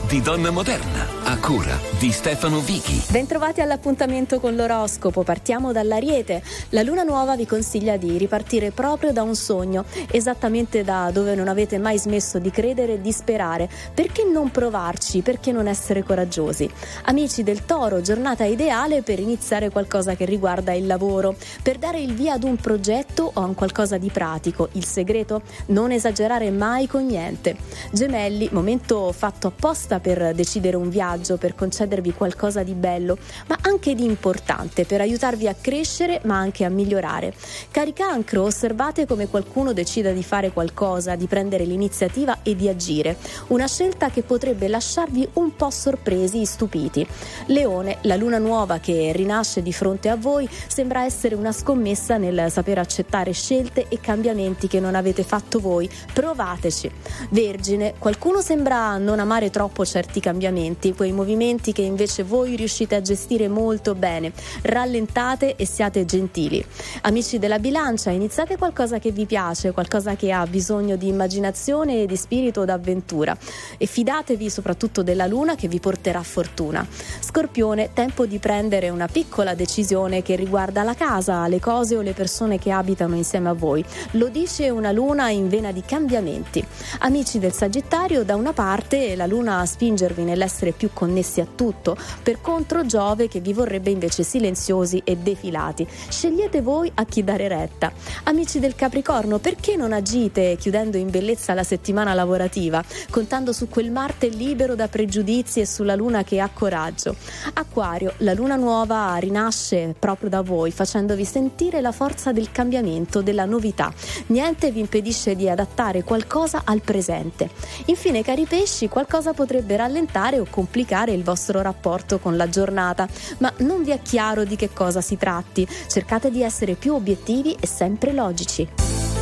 di Donna Moderna, a cura di Stefano Vichi. Bentrovati all'appuntamento con l'oroscopo, partiamo dall'Ariete. La luna nuova vi consiglia di ripartire proprio da un sogno, esattamente da dove non avete mai smesso di credere e di sperare. Perché non provarci? Perché non essere coraggiosi? Amici del Toro, giornata ideale per iniziare qualcosa che riguarda il lavoro, per dare il via ad un progetto o a un qualcosa di pratico. Il segreto? Non esagerare mai con niente. Gemelli, momento fatto apposta per decidere un viaggio, per concedervi qualcosa di bello, ma anche di importante, per aiutarvi a crescere ma anche a migliorare. Cari cancro, osservate come qualcuno decida di fare qualcosa, di prendere l'iniziativa e di agire. Una scelta che potrebbe lasciarvi un po' sorpresi, stupiti. Leone, la luna nuova che rinasce di fronte a voi sembra essere una scommessa nel saper accettare scelte e cambiamenti che non avete fatto voi. Provateci. Vergine, qualcuno sembra non amare troppo certi cambiamenti, quei movimenti che invece voi riuscite a gestire molto bene. Rallentate e siate gentili. Amici della bilancia, iniziate qualcosa che vi piace, qualcosa che ha bisogno di immaginazione e di spirito d'avventura e fidatevi soprattutto della luna che vi porterà fortuna. Scorpione, tempo di prendere una piccola decisione che riguarda la casa, le cose o le persone che abitano insieme a voi. Lo dice una luna in vena di cambiamenti. Amici del Sagittario, da una parte la luna a spingervi nell'essere più connessi a tutto, per contro Giove che vi vorrebbe invece silenziosi e defilati. Scegliete voi a chi dare retta. Amici del Capricorno, perché non agite chiudendo in bellezza la settimana lavorativa, contando su quel Marte libero da pregiudizi e sulla luna che ha coraggio? Acquario, la luna nuova rinasce proprio da voi, facendovi sentire la forza del cambiamento, della novità. Niente vi impedisce di adattare qualcosa al presente. Infine, cari pesci, qualcosa potrebbe rallentare o complicare il vostro rapporto con la giornata, ma non vi è chiaro di che cosa si tratti. Cercate di essere più obiettivi e sempre logici.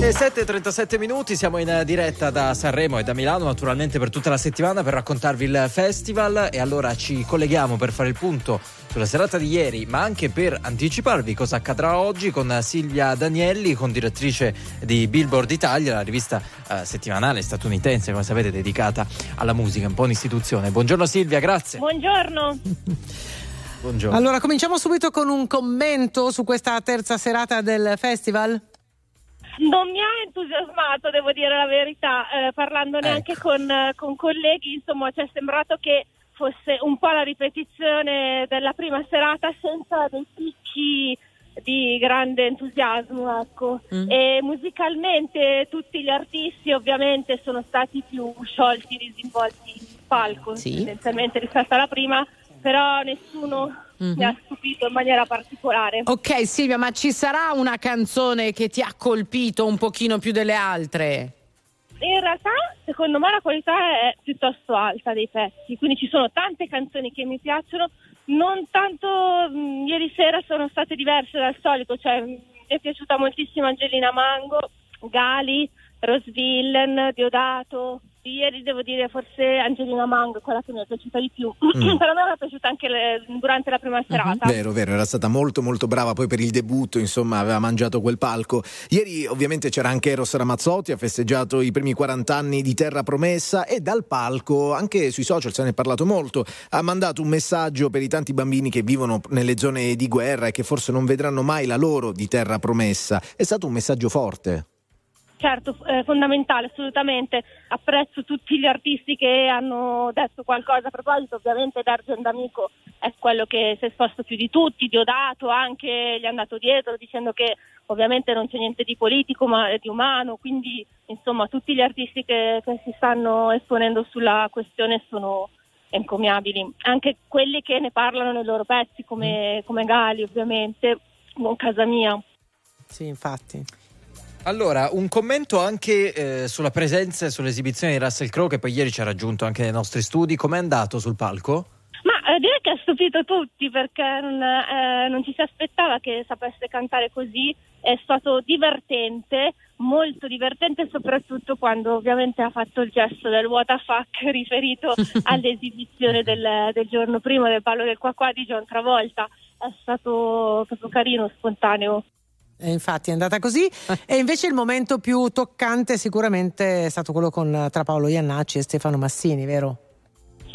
E 7.37 minuti, siamo in diretta da Sanremo e da Milano naturalmente per tutta la settimana per raccontarvi il festival e allora ci colleghiamo per fare il punto sulla serata di ieri ma anche per anticiparvi cosa accadrà oggi con Silvia Danielli, condirettrice di Billboard Italia, la rivista eh, settimanale statunitense come sapete dedicata alla musica, un po' un'istituzione. Buongiorno Silvia, grazie. Buongiorno. Buongiorno. Allora, cominciamo subito con un commento su questa terza serata del festival. Non mi ha entusiasmato, devo dire la verità, eh, parlandone anche con, eh, con colleghi, insomma ci è sembrato che fosse un po' la ripetizione della prima serata senza dei picchi di grande entusiasmo, ecco. Mm. E musicalmente tutti gli artisti ovviamente sono stati più sciolti, disinvolti in palco, Sì. tendenzialmente rispetto alla prima, però nessuno Mhm. mi ha stupito in maniera particolare. Ok Silvia, ma ci sarà una canzone che ti ha colpito un pochino più delle altre? In realtà, secondo me, la qualità è piuttosto alta dei pezzi, quindi ci sono tante canzoni che mi piacciono, non tanto mh, ieri sera sono state diverse dal solito, cioè mh, mi è piaciuta moltissimo Angelina Mango, Gali, Rose Villain, Diodato. Ieri devo dire forse Angelina Mango, quella che mi è piaciuta di più, Mm. però mi era piaciuta anche le- durante la prima serata. Vero, vero, era stata molto molto brava poi per il debutto, insomma aveva mangiato quel palco. Ieri ovviamente c'era anche Eros Ramazzotti, ha festeggiato i primi 40 anni di Terra Promessa e dal palco, anche sui social se ne è parlato molto, ha mandato un messaggio per i tanti bambini che vivono nelle zone di guerra e che forse non vedranno mai la loro di Terra Promessa. È stato un messaggio forte. Certo, è fondamentale, assolutamente. Apprezzo tutti gli artisti che hanno detto qualcosa a proposito, ovviamente Dargen D'Amico è quello che si è esposto più di tutti, Diodato anche gli è andato dietro dicendo che ovviamente non c'è niente di politico ma di umano, quindi insomma tutti gli artisti che, che si stanno esponendo sulla questione sono encomiabili, anche quelli che ne parlano nei loro pezzi come, come Gali ovviamente, con Casa Mia. Sì, infatti. Allora, un commento anche eh, sulla presenza e sull'esibizione di Russell Crowe che poi ieri ci ha raggiunto anche nei nostri studi. Com'è andato sul palco? Ma eh, direi che ha stupito tutti perché non, eh, non ci si aspettava che sapesse cantare così. È stato divertente, molto divertente, soprattutto quando ovviamente ha fatto il gesto del what the fuck riferito all'esibizione del, del giorno prima del ballo del qua qua di John Travolta. È stato proprio carino, spontaneo. E infatti è andata così. e invece il momento più toccante sicuramente è stato quello con tra Paolo Iannacci e Stefano Massini, vero?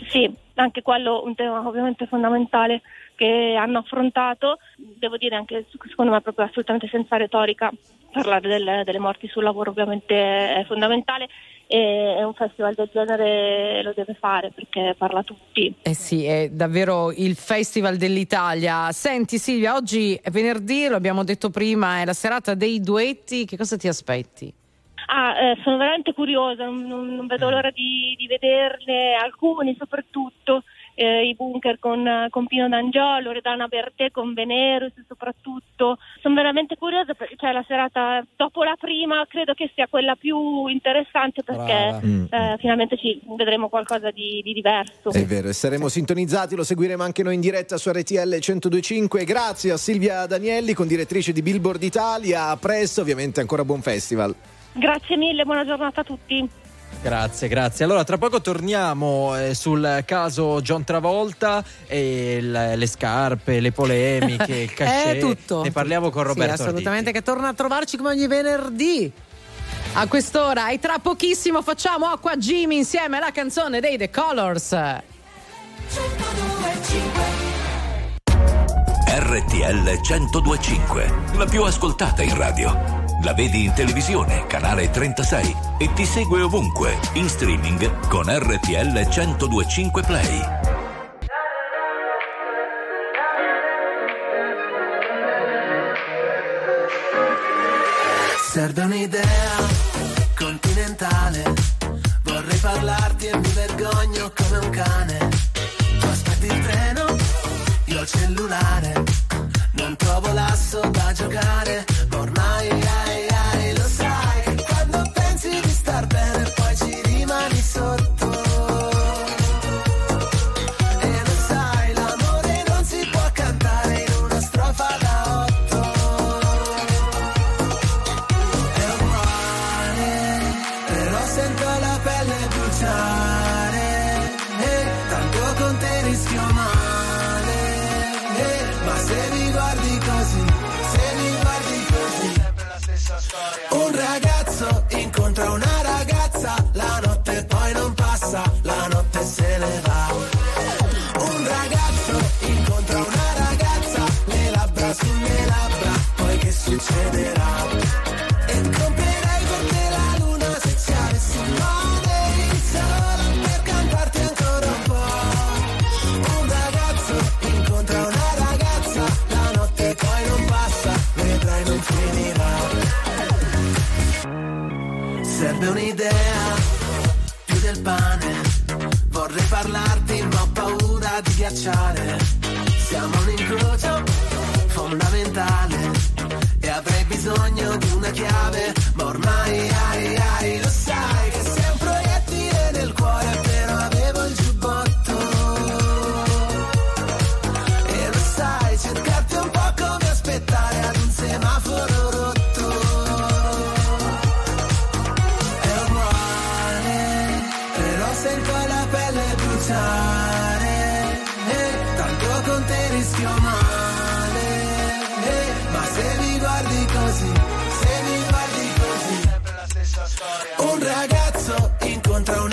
Sì, anche quello un tema ovviamente fondamentale che hanno affrontato, devo dire anche secondo me proprio assolutamente senza retorica, parlare del- delle morti sul lavoro ovviamente è fondamentale e un festival del genere lo deve fare perché parla a tutti. Eh sì, è davvero il Festival dell'Italia. Senti Silvia, oggi è venerdì, lo abbiamo detto prima, è la serata dei duetti, che cosa ti aspetti? Ah, eh, sono veramente curiosa, non, non- non vedo l'ora di, di vederne alcuni soprattutto. Eh, I bunker con, con Pino D'Angiò, Loredana Bertè con Venerus soprattutto. Sono veramente curiosa perché cioè, la serata dopo la prima credo che sia quella più interessante perché Brava. Mm. eh, finalmente ci vedremo qualcosa di, di diverso. È vero, e saremo sintonizzati, lo seguiremo anche noi in diretta su RTL 1025. Grazie a Silvia Danielli, condirettrice di Billboard Italia. A presto, ovviamente ancora buon festival. Grazie mille, buona giornata a tutti. Grazie, grazie. Allora, tra poco torniamo eh, sul caso John Travolta e il- le scarpe, le polemiche, il cachet. È tutto. Ne parliamo con Sì, Roberto assolutamente, che torna a trovarci come ogni venerdì. A quest'ora e tra pochissimo facciamo Acqua Jimmy insieme alla canzone dei The Colors. RTL 1025, la più ascoltata in radio. La vedi in televisione, canale 36 e ti segue ovunque, in streaming con RTL 1025 Play. Serve un'idea continentale. Vorrei parlarti e mi vergogno come un cane. Tu aspetti il treno, io il cellulare. Non trovo l'asso da giocare, ma ormai ai, Serve un'idea più del pane. Vorrei parlarti, ma ho paura di ghiacciare. Siamo un incrocio fondamentale. E avrei bisogno di una chiave. pensare, eh, tanto con te rischio male, eh, ma se mi guardi così, se mi guardi così, un ragazzo incontra un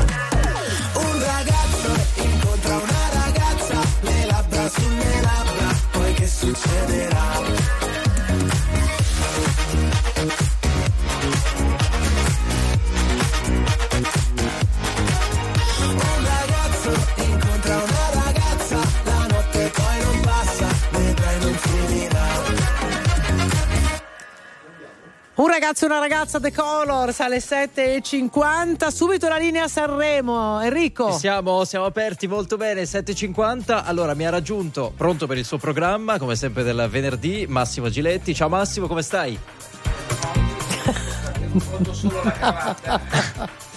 Ragazzo e una ragazza The Colors alle 7.50. Subito la linea Sanremo. Enrico. Siamo, siamo aperti molto bene, 7.50. Allora, mi ha raggiunto, pronto per il suo programma, come sempre del venerdì, Massimo Giletti. Ciao Massimo, come stai?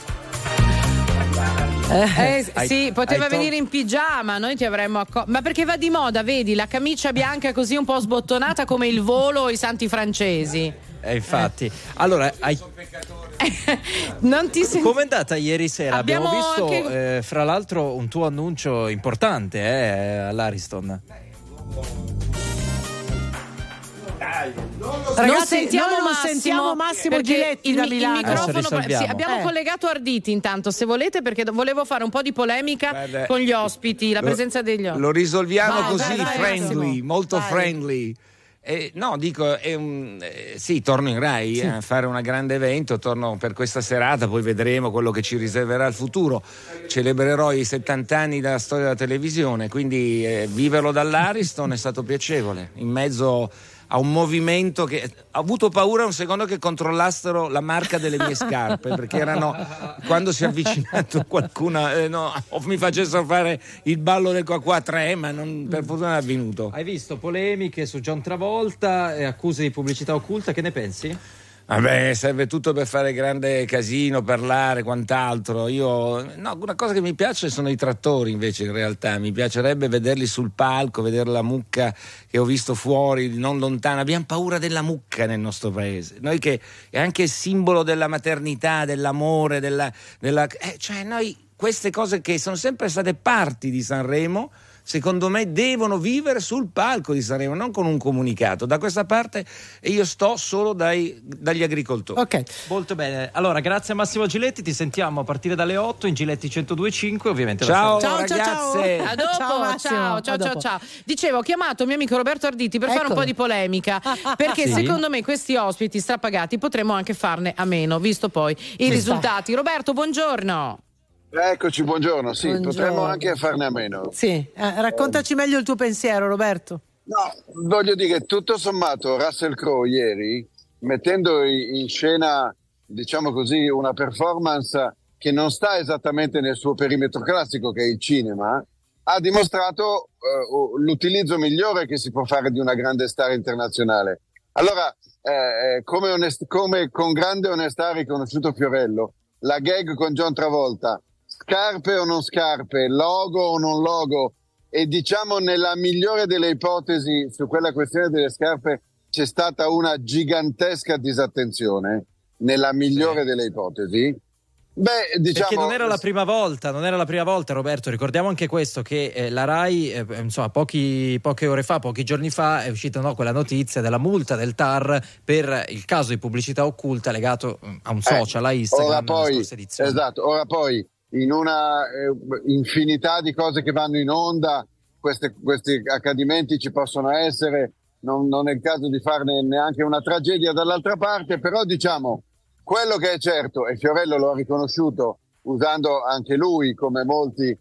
Eh, Hai- sì, poteva tol- venire in pigiama, noi ti avremmo accolto. Ma perché va di moda, vedi, la camicia bianca così un po' sbottonata come il volo o i santi francesi. Eh, infatti. Allora, hai... Non ti senti. Com'è andata ieri sera? Abbiamo, Abbiamo visto, anche- eh, fra l'altro, un tuo annuncio importante eh, all'Ariston. non Ragazzi, sentiamo noi non Massimo, sentiamo Massimo Giletti il, da il Milano. microfono Adesso risolviamo. sì, abbiamo Eh. collegato Arditi intanto se volete perché volevo fare un po' di polemica Guarda, con gli ospiti la lo- presenza degli ospiti Lo risolviamo Vai, così, vai, vai, friendly, Massimo. molto Vai. friendly. Eh, no, dico, un- eh, sì, torno in Rai eh, a fare un grande evento, torno per questa serata, poi vedremo quello che ci riserverà il futuro. Celebrerò i 70 anni della storia della televisione, quindi eh, viverlo dall'Ariston è stato piacevole, in mezzo a un movimento che ho avuto paura un secondo che controllassero la marca delle mie scarpe perché erano quando si è avvicinato qualcuno eh, no, o mi facessero fare il ballo del qua qua 3 ma non, per fortuna è avvenuto Hai visto polemiche su John Travolta e accuse di pubblicità occulta, che ne pensi? Vabbè, serve tutto per fare grande casino, parlare, quant'altro. Io, no, una cosa che mi piace sono i trattori, invece, in realtà. Mi piacerebbe vederli sul palco, vedere la mucca che ho visto fuori, non lontana. Abbiamo paura della mucca nel nostro paese. Noi che è anche il simbolo della maternità, dell'amore, della. della eh, cioè, noi queste cose che sono sempre state parti di Sanremo. Secondo me devono vivere sul palco di Sanremo, non con un comunicato. Da questa parte io sto solo dai- dagli agricoltori. Ok. Molto bene. Allora, grazie a Massimo Giletti, ti sentiamo a partire dalle 8 in Giletti 1025, ovviamente. la Ciao, Sanremo. ragazze. A dopo, Ciao, ciao, Massimo. ciao, A ciao, dopo. ciao. Dicevo, ho chiamato il mio amico Roberto Arditi per fare un po' di polemica, perché Sì. secondo me questi ospiti strapagati potremmo anche farne a meno, visto poi i risultati. Roberto, buongiorno. Eccoci, buongiorno. Sì, Buongiorno. potremmo anche farne a meno. Sì, eh, raccontaci meglio il tuo pensiero, Roberto. No, voglio dire, tutto sommato, Russell Crowe ieri, mettendo in scena, diciamo così, una performance che non sta esattamente nel suo perimetro classico, che è il cinema, ha dimostrato eh, l'utilizzo migliore che si può fare di una grande star internazionale. Allora, eh, eh, come, onest- come con grande onestà ha riconosciuto Fiorello, la gag con John Travolta, scarpe o non scarpe, logo o non logo, e diciamo nella migliore delle ipotesi su quella questione delle scarpe c'è stata una gigantesca disattenzione, nella migliore delle ipotesi. Beh, diciamo... Perché non era la prima volta, non era la prima volta, Roberto. Ricordiamo anche questo: che eh, la Rai, eh, insomma, pochi- poche ore fa, pochi giorni fa, è uscita no, quella notizia della multa del TAR per il caso di pubblicità occulta legato mm, a un social, a Instagram. ora poi, esatto, ora poi in una eh, infinità di cose che vanno in onda, queste- questi accadimenti ci possono essere, non, non è il caso di farne neanche una tragedia dall'altra parte, però diciamo, quello che è certo, e Fiorello lo ha riconosciuto usando anche lui, come molti, eh,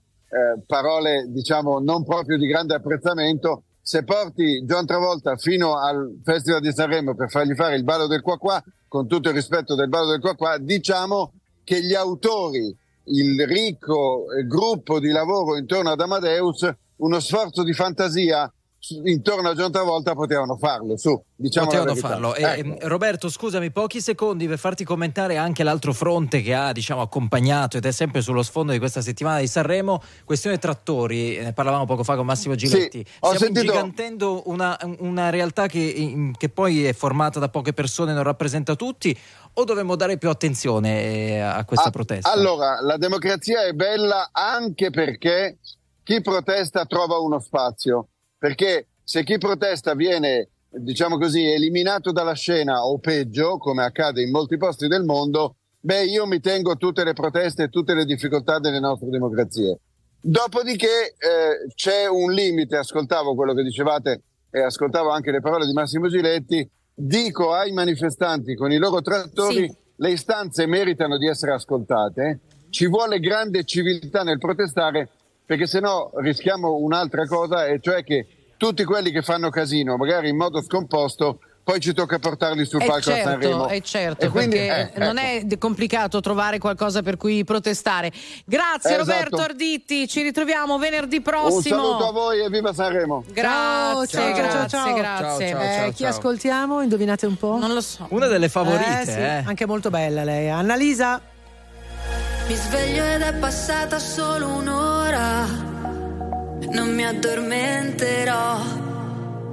parole diciamo non proprio di grande apprezzamento, se porti John Travolta fino al Festival di Sanremo per fargli fare il ballo del qua qua, con tutto il rispetto del ballo del qua qua, diciamo che gli autori, il ricco eh, gruppo di lavoro intorno ad Amadeus, uno sforzo di fantasia intorno a John Travolta potevano farlo. Su, diciamo Potevano farlo. E, Ecco. ehm, Roberto, scusami, pochi secondi per farti commentare anche l'altro fronte che ha diciamo, accompagnato ed è sempre sullo sfondo di questa settimana di Sanremo, questione trattori, ne parlavamo poco fa con Massimo Giletti. ho Stiamo sentito- ingigantendo una, una realtà che, che poi è formata da poche persone, non rappresenta tutti, o dovremmo dare più attenzione eh, a questa Ah, protesta? Allora, la democrazia è bella anche perché chi protesta trova uno spazio. Perché se chi protesta viene, diciamo così, eliminato dalla scena o peggio, come accade in molti posti del mondo, beh, io mi tengo tutte le proteste e tutte le difficoltà delle nostre democrazie. Dopodiché eh, c'è un limite, ascoltavo quello che dicevate e ascoltavo anche le parole di Massimo Giletti, dico ai manifestanti con i loro trattori, le istanze meritano di essere ascoltate, ci vuole grande civiltà nel protestare perché sennò rischiamo un'altra cosa, e cioè che tutti quelli che fanno casino, magari in modo scomposto, poi ci tocca portarli sul È palco a certo, Sanremo. è certo, E quindi, perché eh, non ecco. è complicato trovare qualcosa per cui protestare. Grazie Esatto. Roberto Arditti, ci ritroviamo venerdì Un prossimo. saluto a voi e viva Sanremo. Grazie, Ciao, grazie, ciao. grazie. Ciao, ciao, Eh, ciao, chi ciao. ascoltiamo? Indovinate un po'? Non lo so. Una delle favorite, Eh, sì, eh. Anche molto bella lei. Annalisa? Mi sveglio ed è passata solo un'ora. Non mi addormenterò.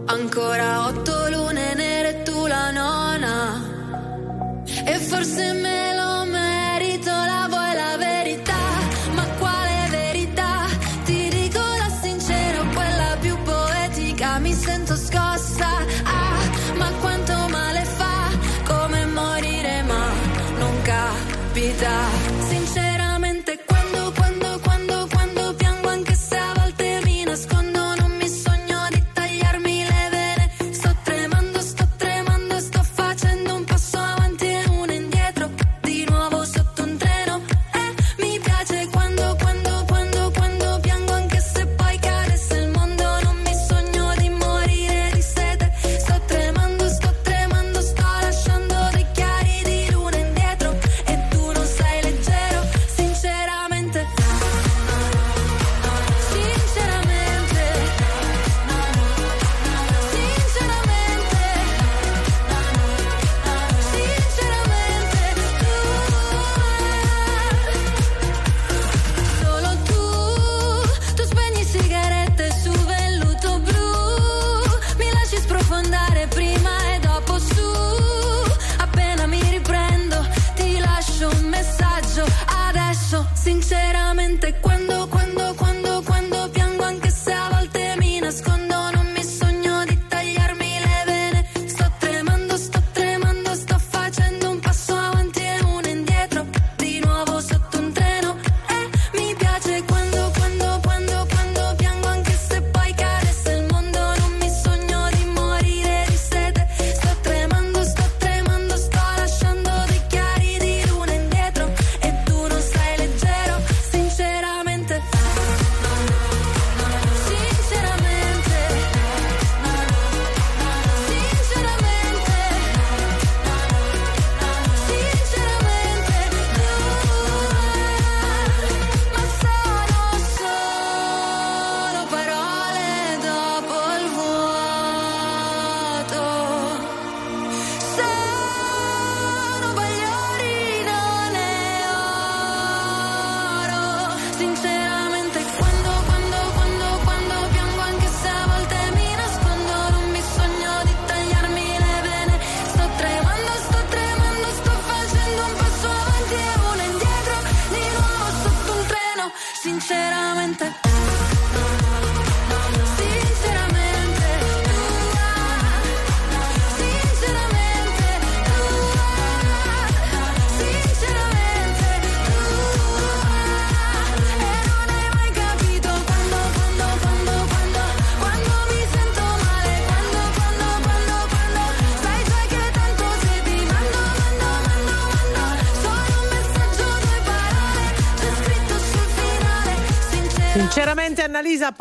Ancora otto lune nere tu la nona. E forse me lo merito,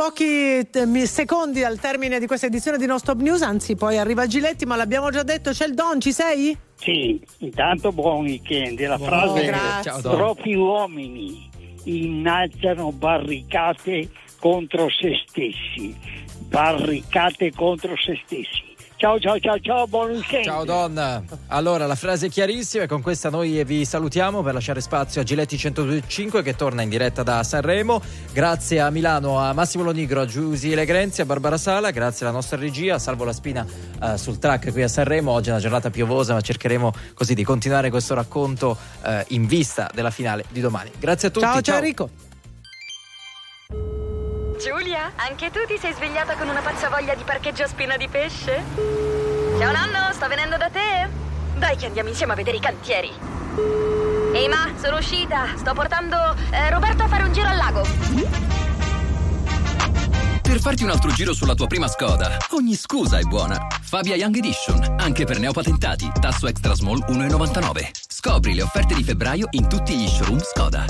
pochi t- mi- secondi al termine di questa edizione di No Stop News, anzi poi arriva Giletti, ma l'abbiamo già detto, c'è il Don, ci sei? Sì, intanto buon weekend. La Buon frase è troppi uomini innalzano barricate contro se stessi. Barricate contro se stessi. Ciao ciao ciao ciao, buon weekend. Ciao Donna. Allora, la frase è chiarissima e con questa noi vi salutiamo per lasciare spazio a Giletti 1025 che torna in diretta da Sanremo. Grazie a Milano, a Massimo Lonigro, a Giusy Legrenzi, a Barbara Sala, grazie alla nostra regia, salvo la spina eh, sul track qui a Sanremo. Oggi è una giornata piovosa, ma cercheremo così di continuare questo racconto eh, in vista della finale di domani. Grazie a tutti. Ciao, ciao Enrico. Giulia, anche tu ti sei svegliata con una pazza voglia di parcheggio a spina di pesce? Ciao nonno, sto venendo da te? Dai che andiamo insieme a vedere i cantieri. Ehi ma, sono uscita, sto portando eh, Roberto a fare un giro al lago. Per farti un altro giro sulla tua prima Skoda, ogni scusa è buona. Fabia Young Edition, anche per neopatentati, tasso extra small 1,99. Scopri le offerte di febbraio in tutti gli showroom Skoda.